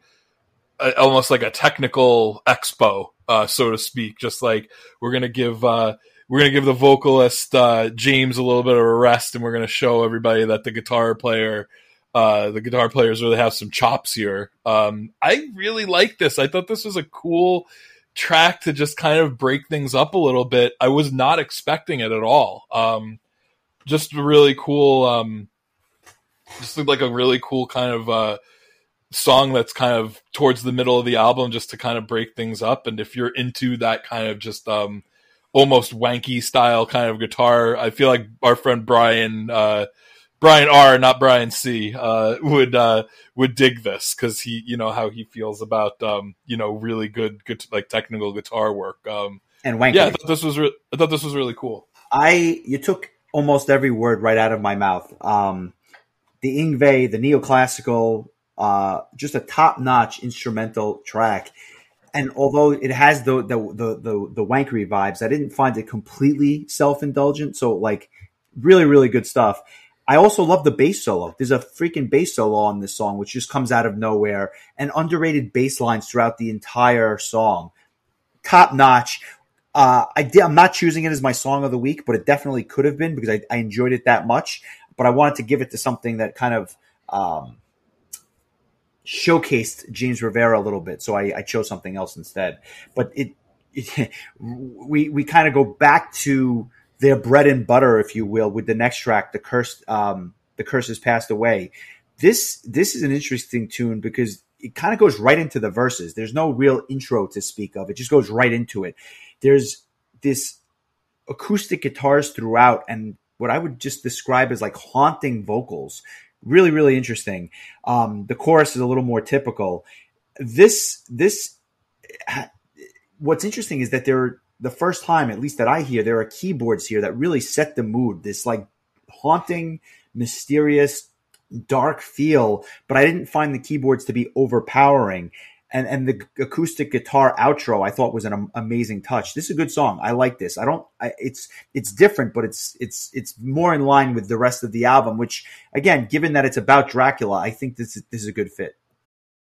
a almost like a technical expo, uh, so to speak. Just like we're gonna give uh, we're going to give the vocalist uh, James a little bit of a rest, and we're going to show everybody that the guitar player, uh, the guitar players really have some chops here. Um, I really like this. I thought this was a cool track to just kind of break things up a little bit. I was not expecting it at all. Um, just a really cool. Um, just like a really cool kind of uh, song that's kind of towards the middle of the album, just to kind of break things up. And if you're into that kind of just um, almost wanky style kind of guitar. I feel like our friend Brian, uh, Brian R, not Brian C, uh, would uh, would dig this because he, you know, how he feels about um, you know really good, good like technical guitar work. Um, and wanky. Yeah, I thought this was re- I thought this was really cool. I you took almost every word right out of my mouth. Um, the Yngwie, the neoclassical, uh, just a top notch instrumental track and although it has the the the the, the wankery vibes, I didn't find it completely self indulgent. So like, really really good stuff. I also love the bass solo. There's a freaking bass solo on this song, which just comes out of nowhere, and underrated bass lines throughout the entire song. Top notch. Uh, I did, I'm not choosing it as my song of the week, but it definitely could have been because I, I enjoyed it that much. But I wanted to give it to something that kind of um, showcased James Rivera a little bit, so I, I chose something else instead. But it, it we we kind of go back to their bread and butter, if you will, with the next track, the curse, um, the curse has passed away. This this is an interesting tune because it kind of goes right into the verses. There's no real intro to speak of. It just goes right into it. There's this acoustic guitars throughout and what I would just describe as like haunting vocals really really interesting. Um, the chorus is a little more typical. This this what's interesting is that there the first time at least that I hear there are keyboards here that really set the mood. This like haunting, mysterious, dark feel, but I didn't find the keyboards to be overpowering. And and the acoustic guitar outro I thought was an amazing touch. This is a good song. I like this. I don't. I, it's it's different, but it's it's it's more in line with the rest of the album. Which again, given that it's about Dracula, I think this is, this is a good fit.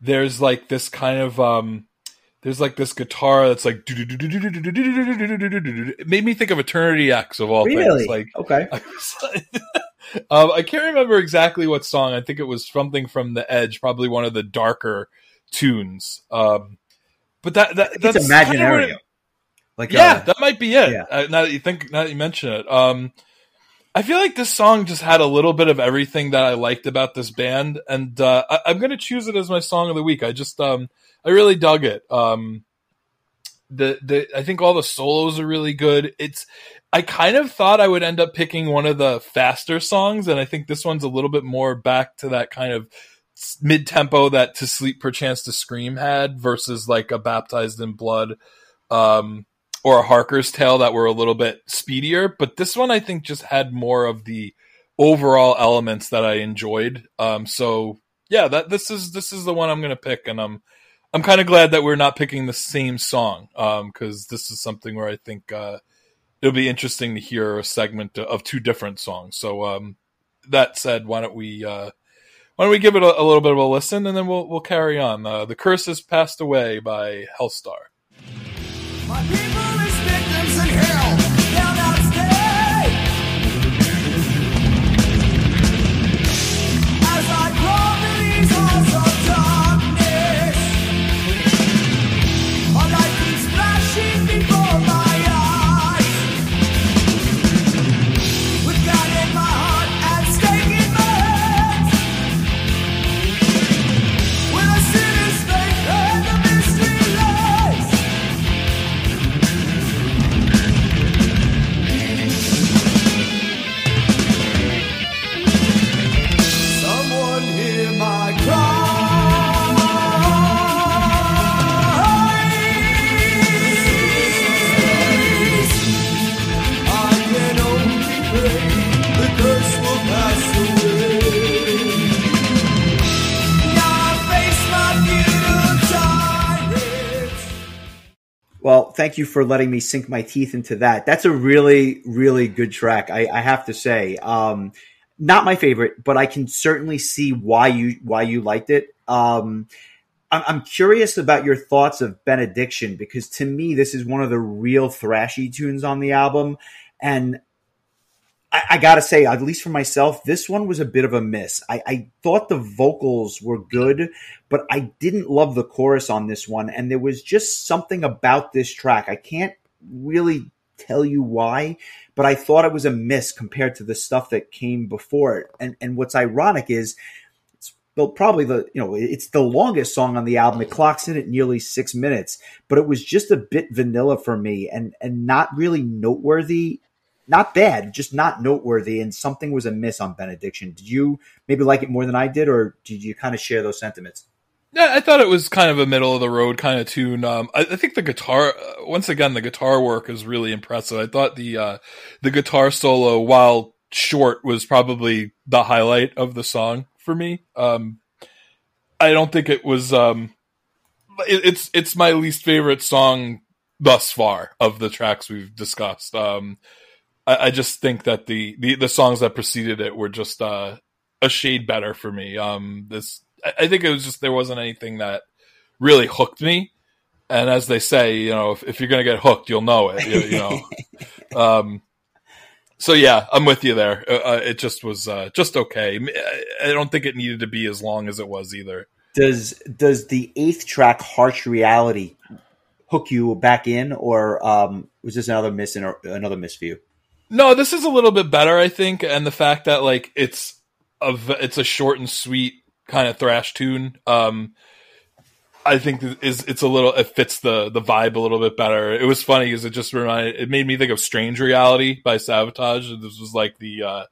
there's like this kind of um there's like this guitar that's like it made me think of Eternity X of all Really? things. Like Okay. I, um, I can't remember exactly what song. I think it was something from The Edge, probably one of the darker tunes. Um, but that that that's kind of Like yeah, uh, that might be it. yeah. Uh, now that you think, now that you mention it, um, I feel like this song just had a little bit of everything that I liked about this band, and uh, I, I'm going to choose it as my song of the week. I just, um, I really dug it. Um, the the I think all the solos are really good. It's I kind of thought I would end up picking one of the faster songs, and I think this one's a little bit more back to that kind of mid tempo that "To Sleep Perchance to Scream" had versus like a "Baptized in Blood." Um, or a Harker's Tale that were a little bit speedier, but this one I think just had more of the overall elements that I enjoyed. Um, so yeah, that this is this is the one I'm gonna pick, and I'm I'm kind of glad that we're not picking the same song because this is something where I think uh, it'll be interesting to hear a segment of two different songs. So um, that said, why don't we uh, why don't we give it a, a little bit of a listen, and then we'll we'll carry on. Uh, the Curse has passed away by Helstar. Thank you for letting me sink my teeth into that. That's a really, really good track. I, I have to say, um, not my favorite, but I can certainly see why you why you liked it. Um, I'm, curious about your thoughts of Benediction because to me, this is one of the real thrashy tunes on the album, and I, I gotta say, at least for myself, this one was a bit of a miss. I, I thought the vocals were good, but I didn't love the chorus on this one, and there was just something about this track. I can't really tell you why, but I thought it was a miss compared to the stuff that came before it. And and what's ironic is it's well, probably the you know it's the longest song on the album. It clocks in at nearly six minutes, but it was just a bit vanilla for me and and not really noteworthy. Not bad, just not noteworthy, and something was amiss on Benediction. Did you maybe like it more than I did, or did you kind of share those sentiments? Yeah, I thought it was kind of a middle of the road kind of tune. Um, I, I think the guitar, uh, once again, the guitar work is really impressive. I thought the uh, the guitar solo, while short, was probably the highlight of the song for me. Um, I don't think it was. Um, it, it's it's my least favorite song thus far of the tracks we've discussed. Um, I, I just think that the, the the songs that preceded it were just uh, a shade better for me. Um, this I, think it was just there wasn't anything that really hooked me. And as they say, you know, if, if you're gonna get hooked, you'll know it. You, you know. um, so yeah, I'm with you there. Uh, uh, it just was uh, just okay. I- don't think it needed to be as long as it was either. Does does the eighth track, "Harsh Reality," hook you back in, or um, was this another miss in another miss for you? No, this is a little bit better, I think, and the fact that like it's a it's a short and sweet kind of thrash tune. Um, I think is it's a little it fits the the vibe a little bit better. It was funny because it just reminded it made me think of Strange Reality by Savatage. This was like the uh,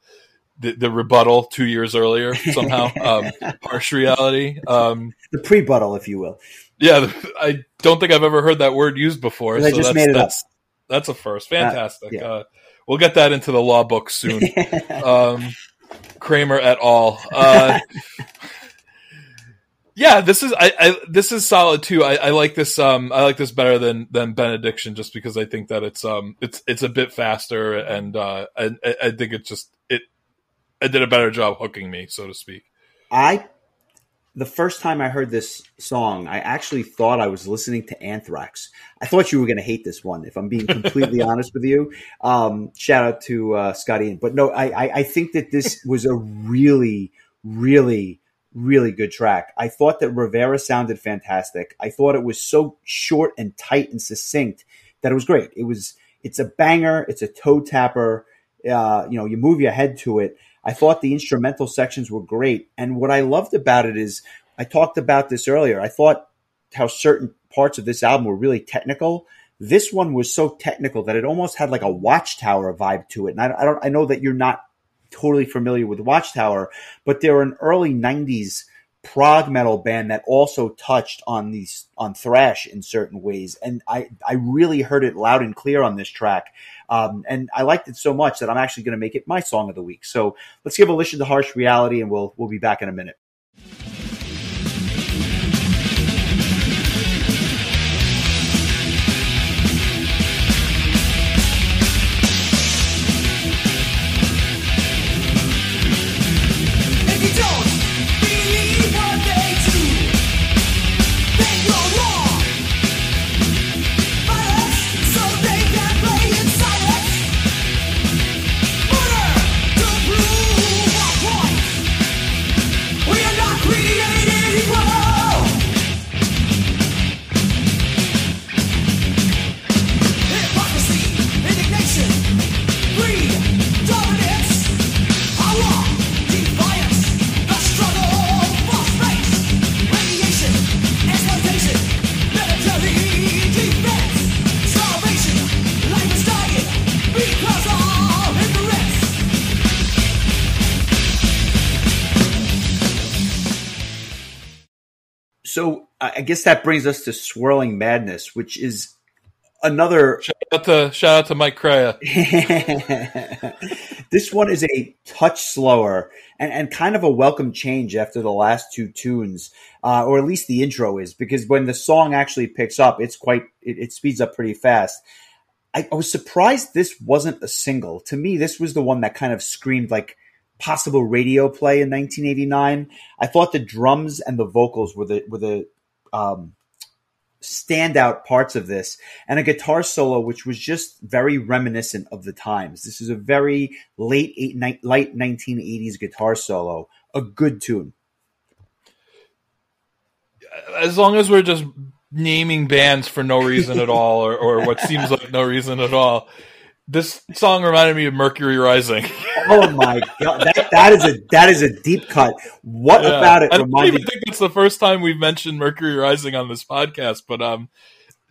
the, the rebuttal two years earlier somehow. um, harsh reality. Um, The pre-buttal, if you will. yeah, I don't think I've ever heard that word used before. I just that's, made it up. that's, That's a first. Fantastic. yeah. Uh, we'll get that into the law book soon. um, Kramer et al. Uh, yeah, this is I, I this is solid too. I, I like this um I like this better than than Benediction just because I think that it's um it's it's a bit faster and uh I I think it just it it did a better job hooking me so to speak. I the first time I heard this song, I actually thought I was listening to Anthrax. I thought you were going to hate this one, if I'm being completely honest with you. Um, shout out to uh, Scotty, but no, I, I, I think that this was a really, really, really good track. I thought that Rivera sounded fantastic. I thought it was so short and tight and succinct that it was great. It was, it's a banger. It's a toe tapper. Uh, you know, you move your head to it. I thought the instrumental sections were great. And what I loved about it is I talked about this earlier. I thought how certain parts of this album were really technical. This one was so technical that it almost had like a Watchtower vibe to it. And I, I don't, I know that you're not totally familiar with Watchtower, but they're an early '90s prog metal band that also touched on these on thrash in certain ways. And I, I really heard it loud and clear on this track. Um, and I liked it so much that I'm actually going to make it my song of the week. So let's give a listen to Harsh Reality, and we'll we'll be back in a minute. Guess that brings us to Swirling Madness, which is another Shout out to shout out to Mike Crea. this one is a touch slower and, and kind of a welcome change after the last two tunes, uh, or at least the intro is, because when the song actually picks up, it's quite it, it speeds up pretty fast. I, I was surprised this wasn't a single. To me, this was the one that kind of screamed like possible radio play in 1989. I thought the drums and the vocals were the were the um, standout parts of this and a guitar solo which was just very reminiscent of the times. This is a very late eight, ni- late 1980s guitar solo a good tune. As long as we're just naming bands for no reason at all or, or what seems like no reason at all this song reminded me of mercury rising. Oh my god. That, that is a that is a deep cut. What Yeah. about it I don't even think it's the first time we've mentioned mercury rising on this podcast but um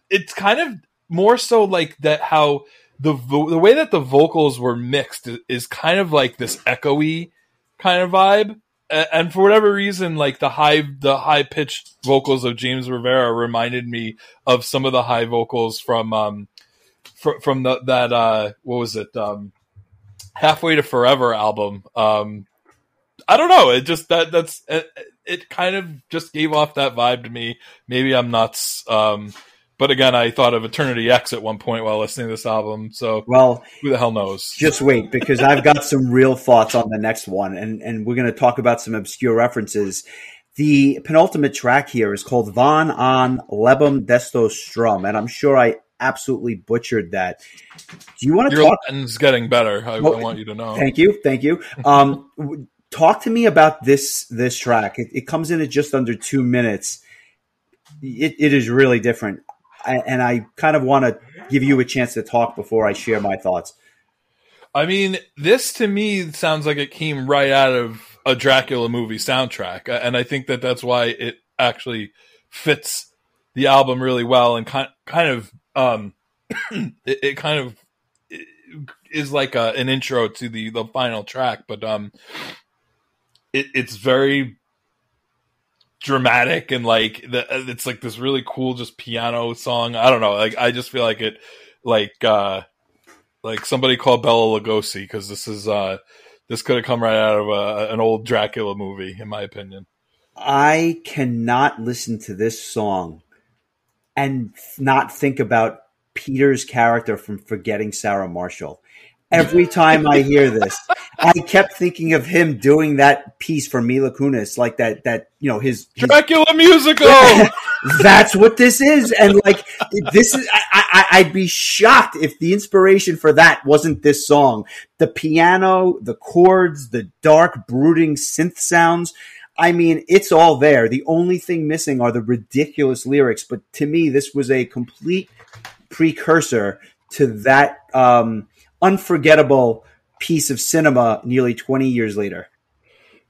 it's kind of more so like that how the vo- the way that the vocals were mixed is, is kind of like this echoey kind of vibe. A- and for whatever reason like the high the high pitched vocals of James Rivera reminded me of some of the high vocals from um fr- from the that uh what was it um halfway to forever album um I don't know it just that that's it, it kind of just gave off that vibe to me. Maybe I'm nuts um but again I thought of Eternity X at one point while listening to this album so well who the hell knows? just wait because i've got some real thoughts on the next one and and we're going to talk about some obscure references. The penultimate track here is called "Von an Lebem Desto Strum, and I'm sure I absolutely butchered that. Do you want to your talk? Latin's getting better I, Well, I want you to know Thank you, thank you. Um, talk to me about this this track. It, it comes in at just under two minutes. It, it is really different, I, and I kind of want to give you a chance to talk before I share my thoughts. I mean, this to me sounds like it came right out of a Dracula movie soundtrack, and I think that that's why it actually fits the album really well and kind kind of um it, it kind of is like a, an intro to the the final track, but um it, it's very dramatic and like the, it's like this really cool just piano song. I don't know, like I just feel like it like uh like somebody called Bela Lugosi because this is uh this could have come right out of a, an old Dracula movie, in my opinion. I cannot listen to this song and not think about Peter's character from Forgetting Sarah Marshall. Every time I hear this, I kept thinking of him doing that piece for Mila Kunis, like that, that, you know, his, his Dracula musical. that's what this is. And like, this is, I, I, I'd be shocked if the inspiration for that wasn't this song. The piano, the chords, the dark, brooding synth sounds. I mean, it's all there. The only thing missing are the ridiculous lyrics. But to me, this was a complete precursor to that um, unforgettable piece of cinema nearly 20 years later.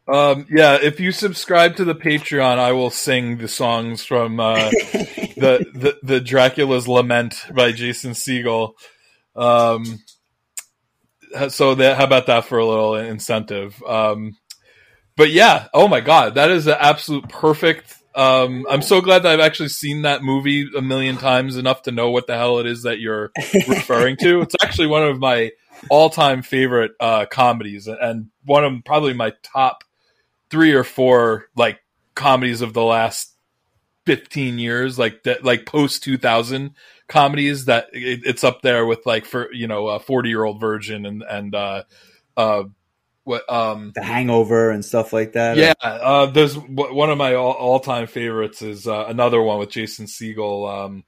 Um, yeah, if you subscribe to the Patreon, I will sing the songs from uh, the, the the Dracula's Lament by Jason Segel. Um, so that how about that for a little incentive? Um, but yeah, oh my god, that is an absolute perfect. Um, I'm so glad that I've actually seen that movie a million times enough to know what the hell it is that you're referring to. It's actually one of my all-time favorite uh, comedies, and one of probably my top three or four like comedies of the last 15 years like that like post 2000 comedies that it, it's up there with like for you know a 40 year old virgin and and uh uh what um The Hangover and stuff like that. yeah uh there's w- one of my all, all-time favorites is uh, another one with jason Segel um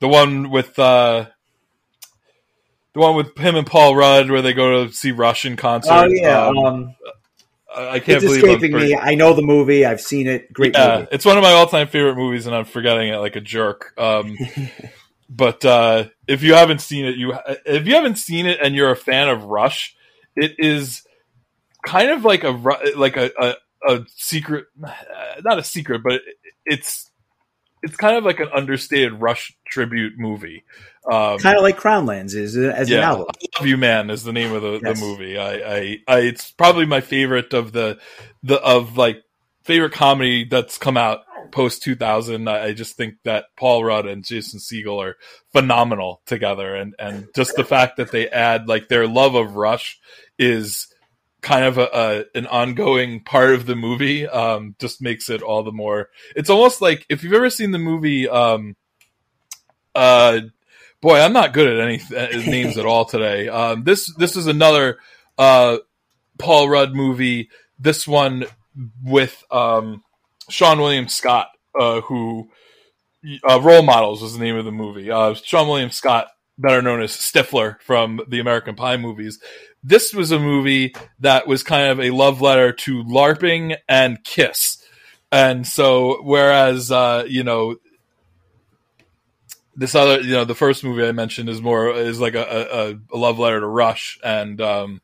the one with uh the one with him and Paul Rudd, where they go to see Russian concert. Oh yeah. Um, Um, I I can't it's escaping me. I know the movie. I've seen it. Great Yeah, movie. it's one of my all-time favorite movies, and I'm forgetting it like a jerk. Um, but uh, if you haven't seen it, you if you haven't seen it and you're a fan of Rush, it is kind of like a like a a, a secret, not a secret, but it's it's kind of like an understated Rush tribute movie. Um, Kind of like Crownlands is uh, as an yeah, album. I Love You Man is the name of the, Yes. the movie. I, I, I, it's probably my favorite of the, the of like favorite comedy that's come out post 2000. I, I just think that Paul Rudd and Jason Segel are phenomenal together, and and just the fact that they add like their love of Rush is kind of a, a an ongoing part of the movie. Um, just makes it all the more. It's almost like if you've ever seen the movie. Um, uh boy, I'm not good at any uh, names at all today. Um, this this is another uh, Paul Rudd movie. This one with um, Seann William Scott, uh, who uh, Role Models was the name of the movie. Uh, Seann William Scott, better known as Stifler from the American Pie movies. This was a movie that was kind of a love letter to LARPing and Kiss. And so, whereas, uh, you know, this other you know the first movie i mentioned is more is like a, a, a love letter to rush and um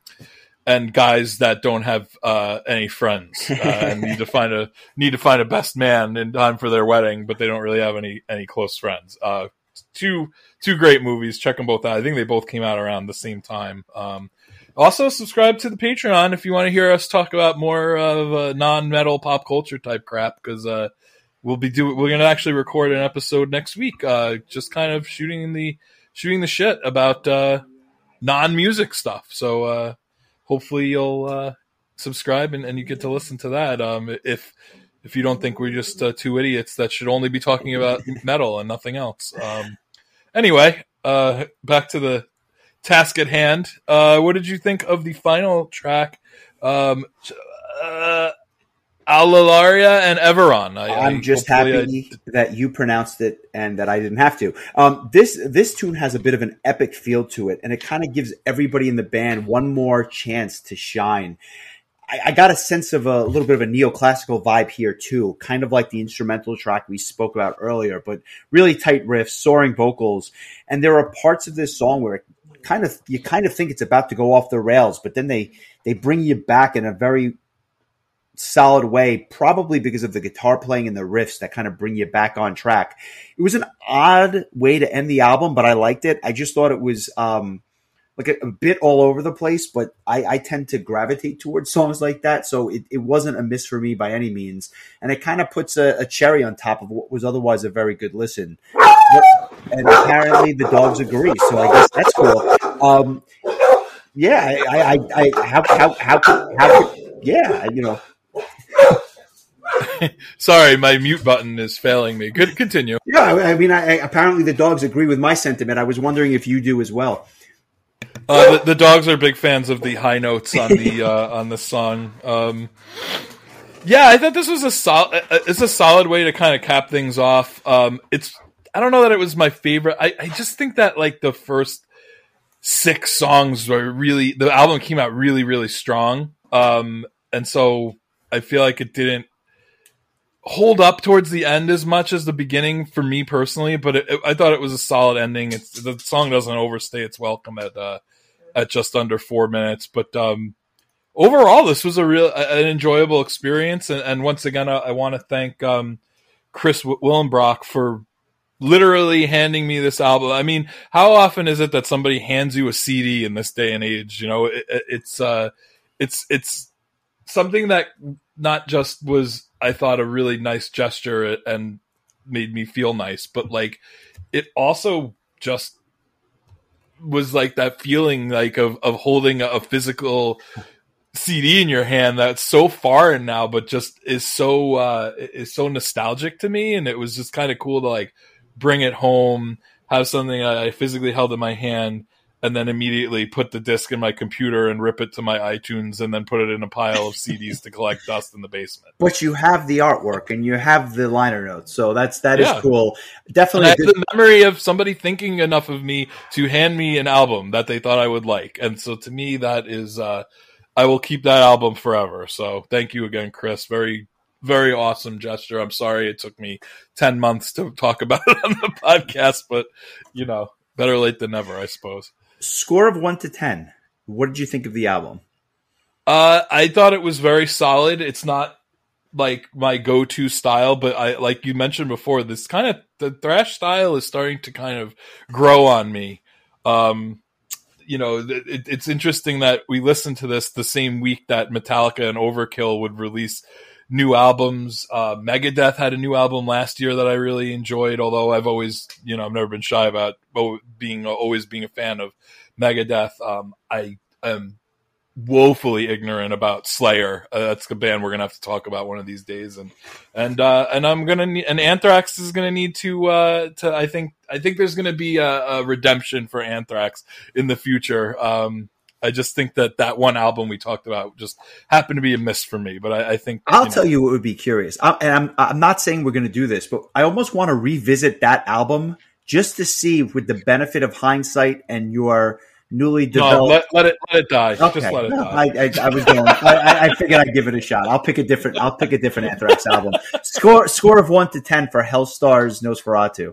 and guys that don't have uh any friends uh, and need to find a need to find a best man in time for their wedding but they don't really have any any close friends uh two two great movies. Check them both out. I think they both came out around the same time. Um also subscribe to the patreon if you want to hear us talk about more of uh, non-metal pop culture type crap because uh we'll be doing we're gonna actually record an episode next week uh just kind of shooting the shooting the shit about uh non-music stuff. So uh hopefully you'll uh subscribe and, and you get to listen to that. Um if if you don't think we're just two idiots that should only be talking about metal and nothing else. Um anyway uh back to the task at hand uh what did you think of the final track um uh Alalaria and Everon. I, I'm just hopefully I- happy that you pronounced it and that I didn't have to. Um, this this tune has a bit of an epic feel to it, and it kind of gives everybody in the band one more chance to shine. I, I got a sense of a little bit of a neoclassical vibe here too, kind of like the instrumental track we spoke about earlier, but really tight riffs, soaring vocals, and there are parts of this song where kind of you kind of think it's about to go off the rails, but then they they bring you back in a very solid way, probably because of the guitar playing and the riffs that kind of bring you back on track. It was an odd way to end the album, but I liked it. I just thought it was um, like a, a bit all over the place, but I, I tend to gravitate towards songs like that. So it, it wasn't a miss for me by any means. And it kind of puts a, a cherry on top of what was otherwise a very good listen. And apparently the dogs agree. So I guess that's cool. Um, yeah, I, I, I, how, how, how, could- how, could- yeah, you know, Sorry, my mute button is failing me. Good, continue. yeah. I, I mean, I, I, apparently the dogs agree with my sentiment. I was wondering if you do as well. Uh, the, the dogs are big fans of the high notes on the uh, on the song. Um, yeah, I thought this was a solid. It's a solid way to kind of cap things off. Um, it's I don't know that it was my favorite. I, I just think that like the first six songs were really the album came out really really strong. Um, and so I feel like it didn't hold up towards the end as much as the beginning for me personally, but it, it- I thought it was a solid ending. It's the song doesn't overstay its welcome at uh, at just under four minutes, but um, overall, this was a real an enjoyable experience. And, and once again, I, I want to thank um, Chris Willenbrock for literally handing me this album. I mean, how often is it that somebody hands you a CD in this day and age? You know, it, it- it's uh, it's it's something that not just was I thought a really nice gesture and made me feel nice, but like it also just was like that feeling like of of holding a physical CD in your hand that's so foreign now, but just is so uh, is so nostalgic to me, and it was just kind of cool to like bring it home, have something I physically held in my hand, and then immediately put the disc in my computer and rip it to my iTunes, and then put it in a pile of CDs to collect dust in the basement. But you have the artwork and you have the liner notes, so that's that is Yeah. cool. And I Definitely, good, the memory of somebody thinking enough of me to hand me an album that they thought I would like. And so to me, that is, uh, I will keep that album forever. So thank you again, Chris. Very, very awesome gesture. I'm sorry it took me 10 months to talk about it on the podcast, but you know, better late than never, I suppose. Score of one to ten. What did you think of the album? Uh, I thought it was very solid. It's not like my go-to style, but I like you mentioned before. This kind of the thrash style is starting to kind of grow on me. Um, you know, it, it's interesting that we listened to this the same week that Metallica and Overkill would release new albums. Uh, Megadeth had a new album last year that I really enjoyed. Although I've always, you know, I've never been shy about being always being a fan of Megadeth. Um, I am woefully ignorant about Slayer. Uh, that's a band we're gonna have to talk about one of these days, and and uh, and I'm gonna need, and Anthrax is gonna need to uh, to I think I think there's gonna be a, a redemption for Anthrax in the future. Um, I just think that that one album we talked about just happened to be a miss for me, but I, I think I'll know, tell you what would be curious. I, and I'm I'm not saying we're going to do this, but I almost want to revisit that album just to see, with the benefit of hindsight and your newly No, developed. let, let it let it die. Okay. Just let it No, die. I, I, I was going. I, I- I figured I'd give it a shot. I'll pick a different. I'll pick a different Anthrax album. Score score of one to ten for Helstars Nosferatu.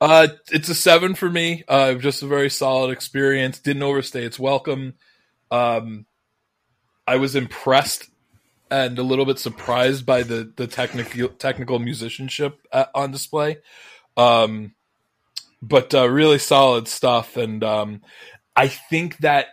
Uh, it's a seven for me. Uh, just a very solid experience. Didn't overstay its welcome. Um, I was impressed and a little bit surprised by the the technical technical musicianship at, on display. Um, but uh, really solid stuff, and um, I think that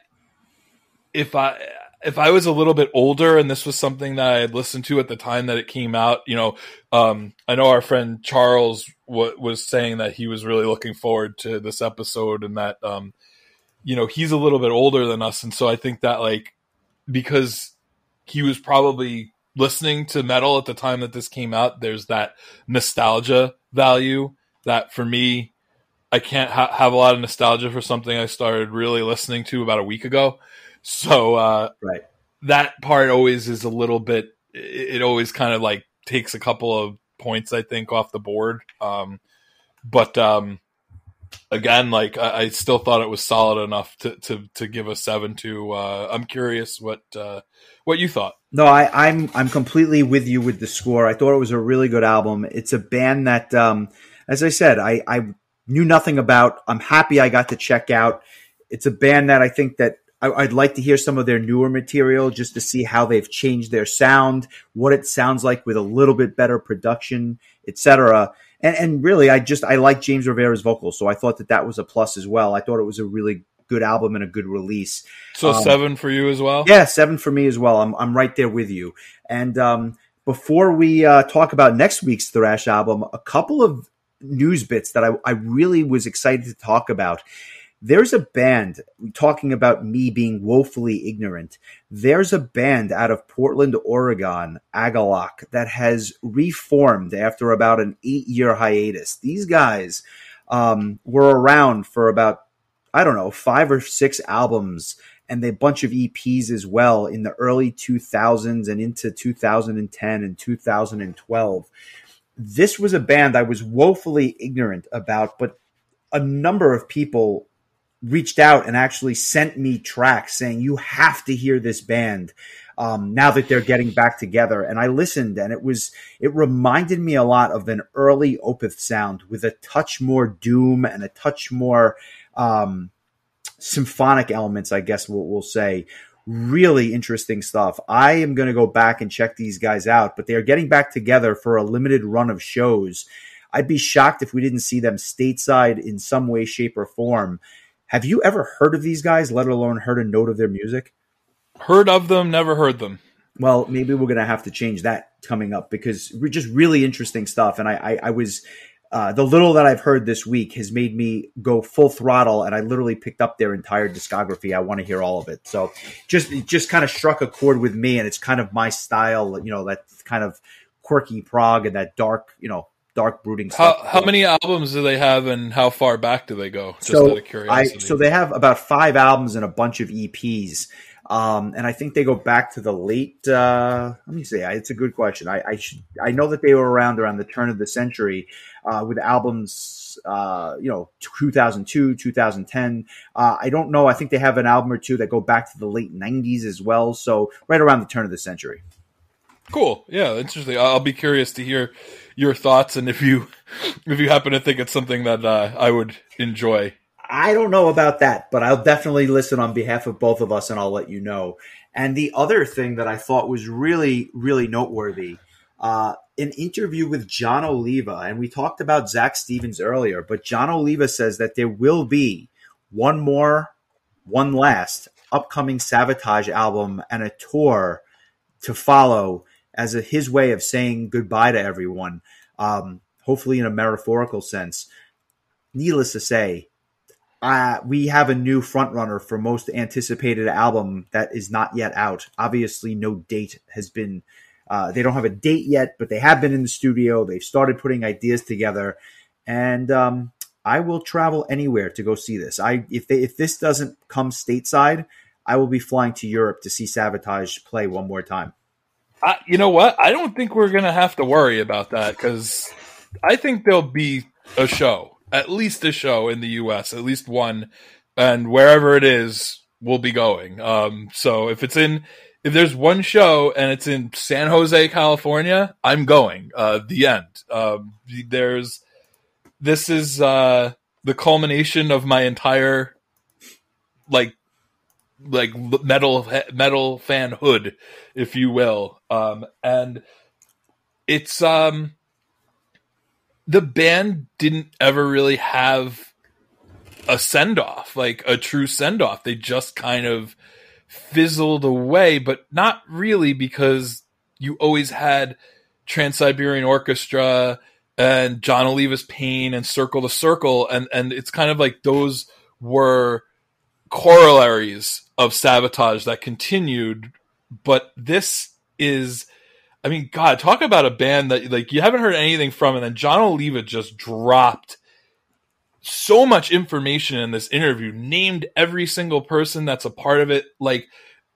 if I if I was a little bit older and this was something that I had listened to at the time that it came out, you know, um, I know our friend Charles w- was saying that he was really looking forward to this episode and that, um, you know, he's a little bit older than us. And so I think that, like, because he was probably listening to metal at the time that this came out, there's that nostalgia value that for me, I can't ha- have a lot of nostalgia for something I started really listening to about a week ago. So, uh, Right. that part always is a little bit it, always kind of like takes a couple of points, I think, off the board. Um, but um, again, like I, I still thought it was solid enough to to, to give a seven to. Uh, I'm curious what uh, what you thought. No, I, I'm I'm completely with you with the score. I thought it was a really good album. It's a band that, um, as I said, I, I knew nothing about. I'm happy I got to check out. It's a band that I think that I, I'd like to hear some of their newer material just to see how they've changed their sound, what it sounds like with a little bit better production, etc. And, and really, I just I like James Rivera's vocals, so I thought that that was a plus as well. I thought it was a really good album and a good release. So Um, seven for you as well. yeah, seven for me as well. I'm I'm right there with you. And um, before we uh, talk about next week's Thrash album, a couple of news bits that I, I really was excited to talk about. There's a band talking about me being woefully ignorant. There's a band out of Portland, Oregon, Agalloch, that has reformed after about an eight year hiatus. These guys um, were around for about I don't know, five or six albums and a bunch of EPs as well in the early 2000s and into 2010 and 2012. This was a band I was woefully ignorant about, but a number of people reached out and actually sent me tracks saying, You have to hear this band. Um, now that they're getting back together, and I listened, and it was it reminded me a lot of an early Opeth sound with a touch more doom and a touch more um, symphonic elements, I guess we'll, we'll say. Really interesting stuff. I am going to go back and check these guys out, but they are getting back together for a limited run of shows. I'd be shocked if we didn't see them stateside in some way, shape, or form. Have you ever heard of these guys, let alone heard a note of their music? Heard of them, never heard them. Well, maybe we're going to have to change that coming up because we're just really interesting stuff. And I, I, I was uh, the little that I've heard this week has made me go full throttle, and I literally picked up their entire discography. I want to hear all of it. So just it just kind of struck a chord with me, and it's kind of my style. You know, that kind of quirky prog and that dark, you know, dark brooding How stuff. how many albums do they have, and how far back do they go? Just so out of I, so they have about five albums and a bunch of EPs. Um, and I think they go back to the late. Uh, let me see. It's a good question. I, I should. I know that they were around around the turn of the century uh, with albums. Uh, you know, 2002, 2010. Uh, I don't know. I think they have an album or two that go back to the late 90s as well. So right around the turn of the century. Cool. Yeah, interesting. I'll be curious to hear your thoughts and if you if you happen to think it's something that uh, I would enjoy. I don't know about that, but I'll definitely listen on behalf of both of us and I'll let you know. And the other thing that I thought was really, really noteworthy uh, an interview with Jon Oliva. And we talked about Zak Stevens earlier, but Jon Oliva says that there will be one more, one last upcoming Savatage album and a tour to follow as a, his way of saying goodbye to everyone, um, hopefully in a metaphorical sense. Needless to say, uh, we have a new frontrunner for most anticipated album that is not yet out. Obviously, no date has been. Uh, they don't have a date yet, but they have been in the studio. They've started putting ideas together, and um, I will travel anywhere to go see this. I if they, if this doesn't come stateside, I will be flying to Europe to see Savatage play one more time. I, you know what? I don't think we're gonna have to worry about that because I think there'll be a show, at least a show in the U.S., at least one, and wherever it is, we'll be going. Um, so if it's in, if there's one show and it's in San Jose, California, I'm going. Uh, the end. Um, there's, this is uh, the culmination of my entire, like like metal metal fanhood, if you will. Um, and it's um the band didn't ever really have a send off, like a true send off. They just kind of fizzled away, but not really because you always had Trans Siberian Orchestra and Jon Oliva's Pain and Circle II Circle, and and it's kind of like those were corollaries of Savatage that continued but this is i mean god talk about a band that like you haven't heard anything from and then Jon Oliva just dropped so much information in this interview named every single person that's a part of it like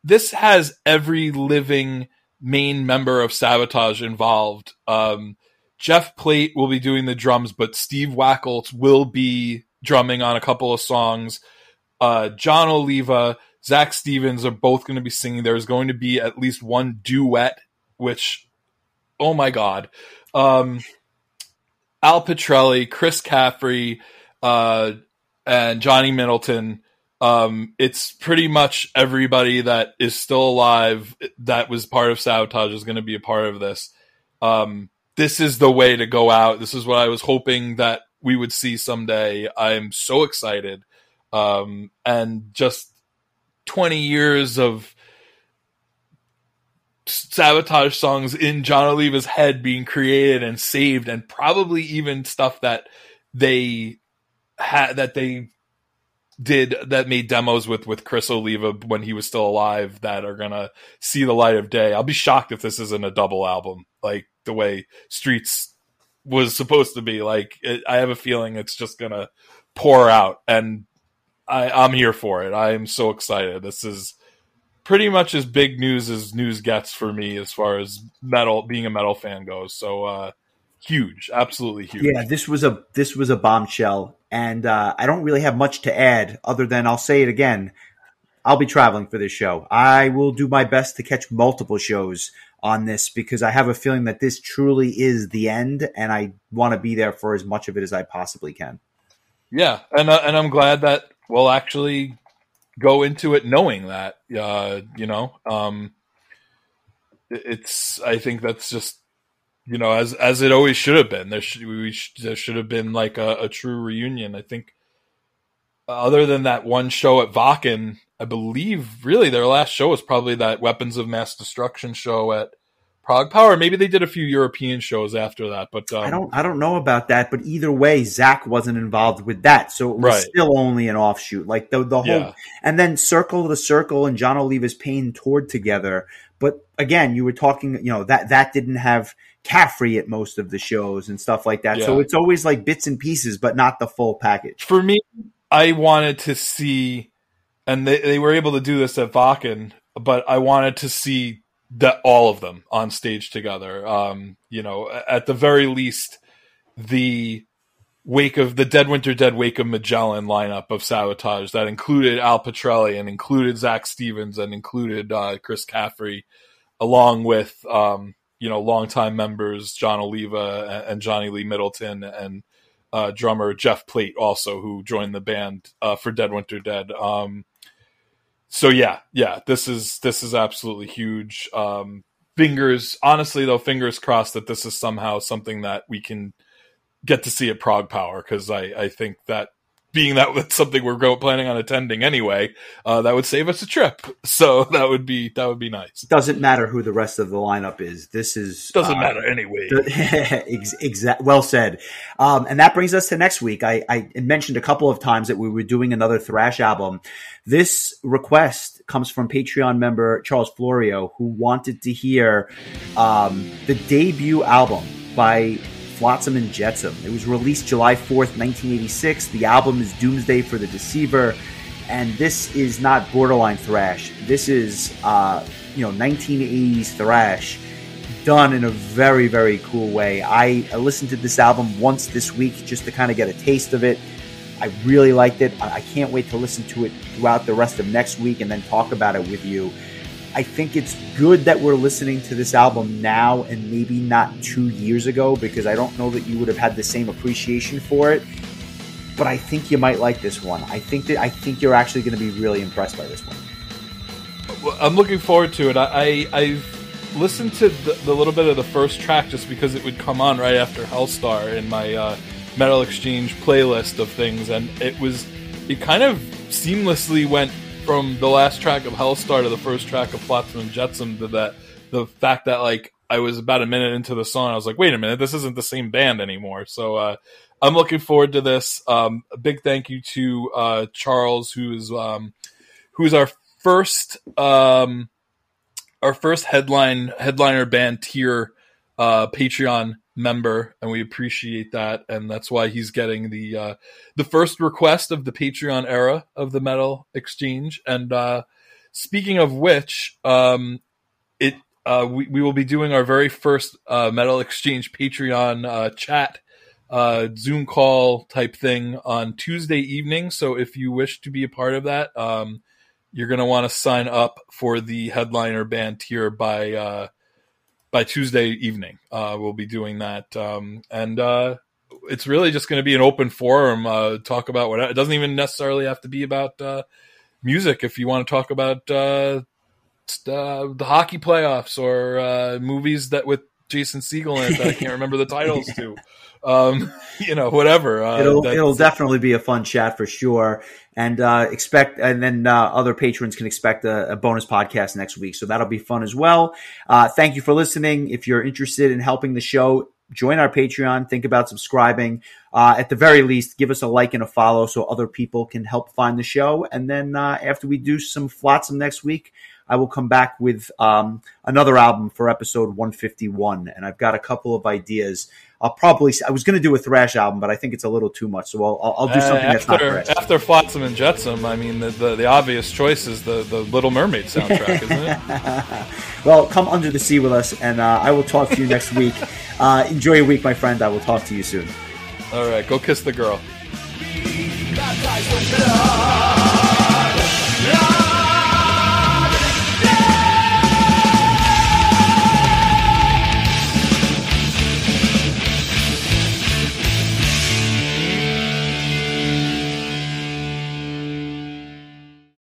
this has every living main member of Savatage involved. Um, Jeff Plate will be doing the drums, but Steve Wacholz will be drumming on a couple of songs. Uh, Jon Oliva, Zak Stevens are both going to be singing. There's going to be at least one duet, which, oh my god, um, Al Pitrelli, Chris Caffrey, uh, and Johnny Middleton. Um, it's pretty much everybody that is still alive that was part of Savatage is going to be a part of this. Um, this is the way to go out. This is what I was hoping that we would see someday. I'm so excited. Um, and just 20 years of Savatage songs in Jon Oliva's head being created and saved, and probably even stuff that they had that they did that made demos with with Criss Oliva when he was still alive that are gonna see the light of day. I'll be shocked if this isn't a double album, like the way Streets was supposed to be. Like it, I have a feeling it's just gonna pour out, and I, I'm here for it. I am so excited. This is pretty much as big news as news gets for me as far as metal being a metal fan goes. So uh huge, absolutely huge. Yeah, this was a this was a bombshell, and uh, I don't really have much to add other than I'll say it again. I'll be traveling for this show. I will do my best to catch multiple shows on this because I have a feeling that this truly is the end, and I want to be there for as much of it as I possibly can. Yeah, and uh, and I'm glad that we'll actually go into it knowing that. Uh, you know, um, it's. I think that's just you know as as it always should have been. There should we there should have been like a, a true reunion. I think. Other than that one show at Wacken, I believe really their last show was probably that Weapons of Mass Destruction show at ProgPower. Maybe they did a few European shows after that, but um, I don't I don't know about that, but either way, Zak wasn't involved with that, so it was Right. still only an offshoot. Like the the whole, Yeah. and then Circle II Circle and Jon Oliva's Pain toured together. But again, you were talking, you know that that didn't have Caffrey at most of the shows and stuff like that. So it's always like bits and pieces, but not the full package. for me, I wanted to see, and they, they were able to do this at Wacken, but I wanted to see that all of them on stage together. Um, you know, at the very least, the Wake of the Dead Winter Dead Wake of Magellan lineup of Savatage that included Al Pitrelli and included Zak Stevens and included uh, Chris Caffrey, along with um, you know longtime members Jon Oliva and, and Johnny Lee Middleton and uh, drummer Jeff Plate also who joined the band uh, for Dead Winter Dead. Um, so yeah, yeah, this is this is absolutely huge. Um, fingers, honestly though, fingers crossed that this is somehow something that we can get to see at ProgPower because I I think that being that that's something we're go, planning on attending anyway, uh, that would save us a trip. So that would be that would be nice. Doesn't matter who the rest of the lineup is. This is Doesn't uh, matter anyway. Ex- exact. Well said. Um, and that brings us to next week. I, I mentioned a couple of times that we were doing another thrash album. This request comes from Patreon member Charles Florio, who wanted to hear um, the debut album by Flotsam and Jetsam. It was released July 4th, 1986. The album is Doomsday for the Deceiver. And this is not borderline thrash. This is, uh, you know, 1980s thrash done in a very very cool way. I, I listened to this album once this week just to kind of get a taste of it. I really liked it. I I can't wait to listen to it throughout the rest of next week and then talk about it with you. I think it's good that we're listening to this album now and maybe not two years ago because I don't know that you would have had the same appreciation for it. But I think you might like this one. I think that I think you're actually going to be really impressed by this one. Well, I'm looking forward to it. I, I I've listened to the, the little bit of the first track just because it would come on right after Helstar in my uh, Metal Exchange playlist of things, and it was it kind of seamlessly went from the last track of Helstar to the first track of Flotsam and Jetsam to that the fact that like I was about a minute into the song, I was like, wait a minute, this isn't the same band anymore. So uh, I'm looking forward to this. Um, a big thank you to uh, Charles, who's um, who's our first um, our first headline headliner band tier uh, Patreon member, and we appreciate that, and that's why he's getting the uh, the first request of the Patreon era of the Metal Exchange. And uh, speaking of which, um, it uh, we, we will be doing our very first uh, Metal Exchange Patreon uh, chat uh, Zoom call type thing on Tuesday evening. So if you wish to be a part of that, um, you're going to want to sign up for the headliner band tier by uh, by Tuesday evening. Uh, we'll be doing that, um, and uh, it's really just going to be an open forum. Uh, talk about what it doesn't even necessarily have to be about uh, music. If you want to talk about uh, uh, the hockey playoffs or movies that with Jason Segel in it that I can't remember the titles to, um, you know, whatever. Uh, it'll it'll definitely be a fun chat for sure. And uh, expect, and then uh, other patrons can expect a, a bonus podcast next week, so that'll be fun as well. Uh, thank you for listening. If you're interested in helping the show, join our Patreon. Think about subscribing. Uh, at the very least, give us a like and a follow so other people can help find the show. And then uh, after we do some flotsam next week, I will come back with um, another album for episode 151. And I've got a couple of ideas. I'll probably, I was going to do a thrash album, but I think it's a little too much. So I'll, I'll, I'll do Uh, something that's not after thrash. after Flotsam and Jetsam. I mean, the, the the obvious choice is the the Little Mermaid soundtrack, isn't it? Well, come under the sea with us, and uh, I will talk to you next week. Uh, enjoy your week, my friend. I will talk to you soon. All right, go kiss the girl. Baptized with blood.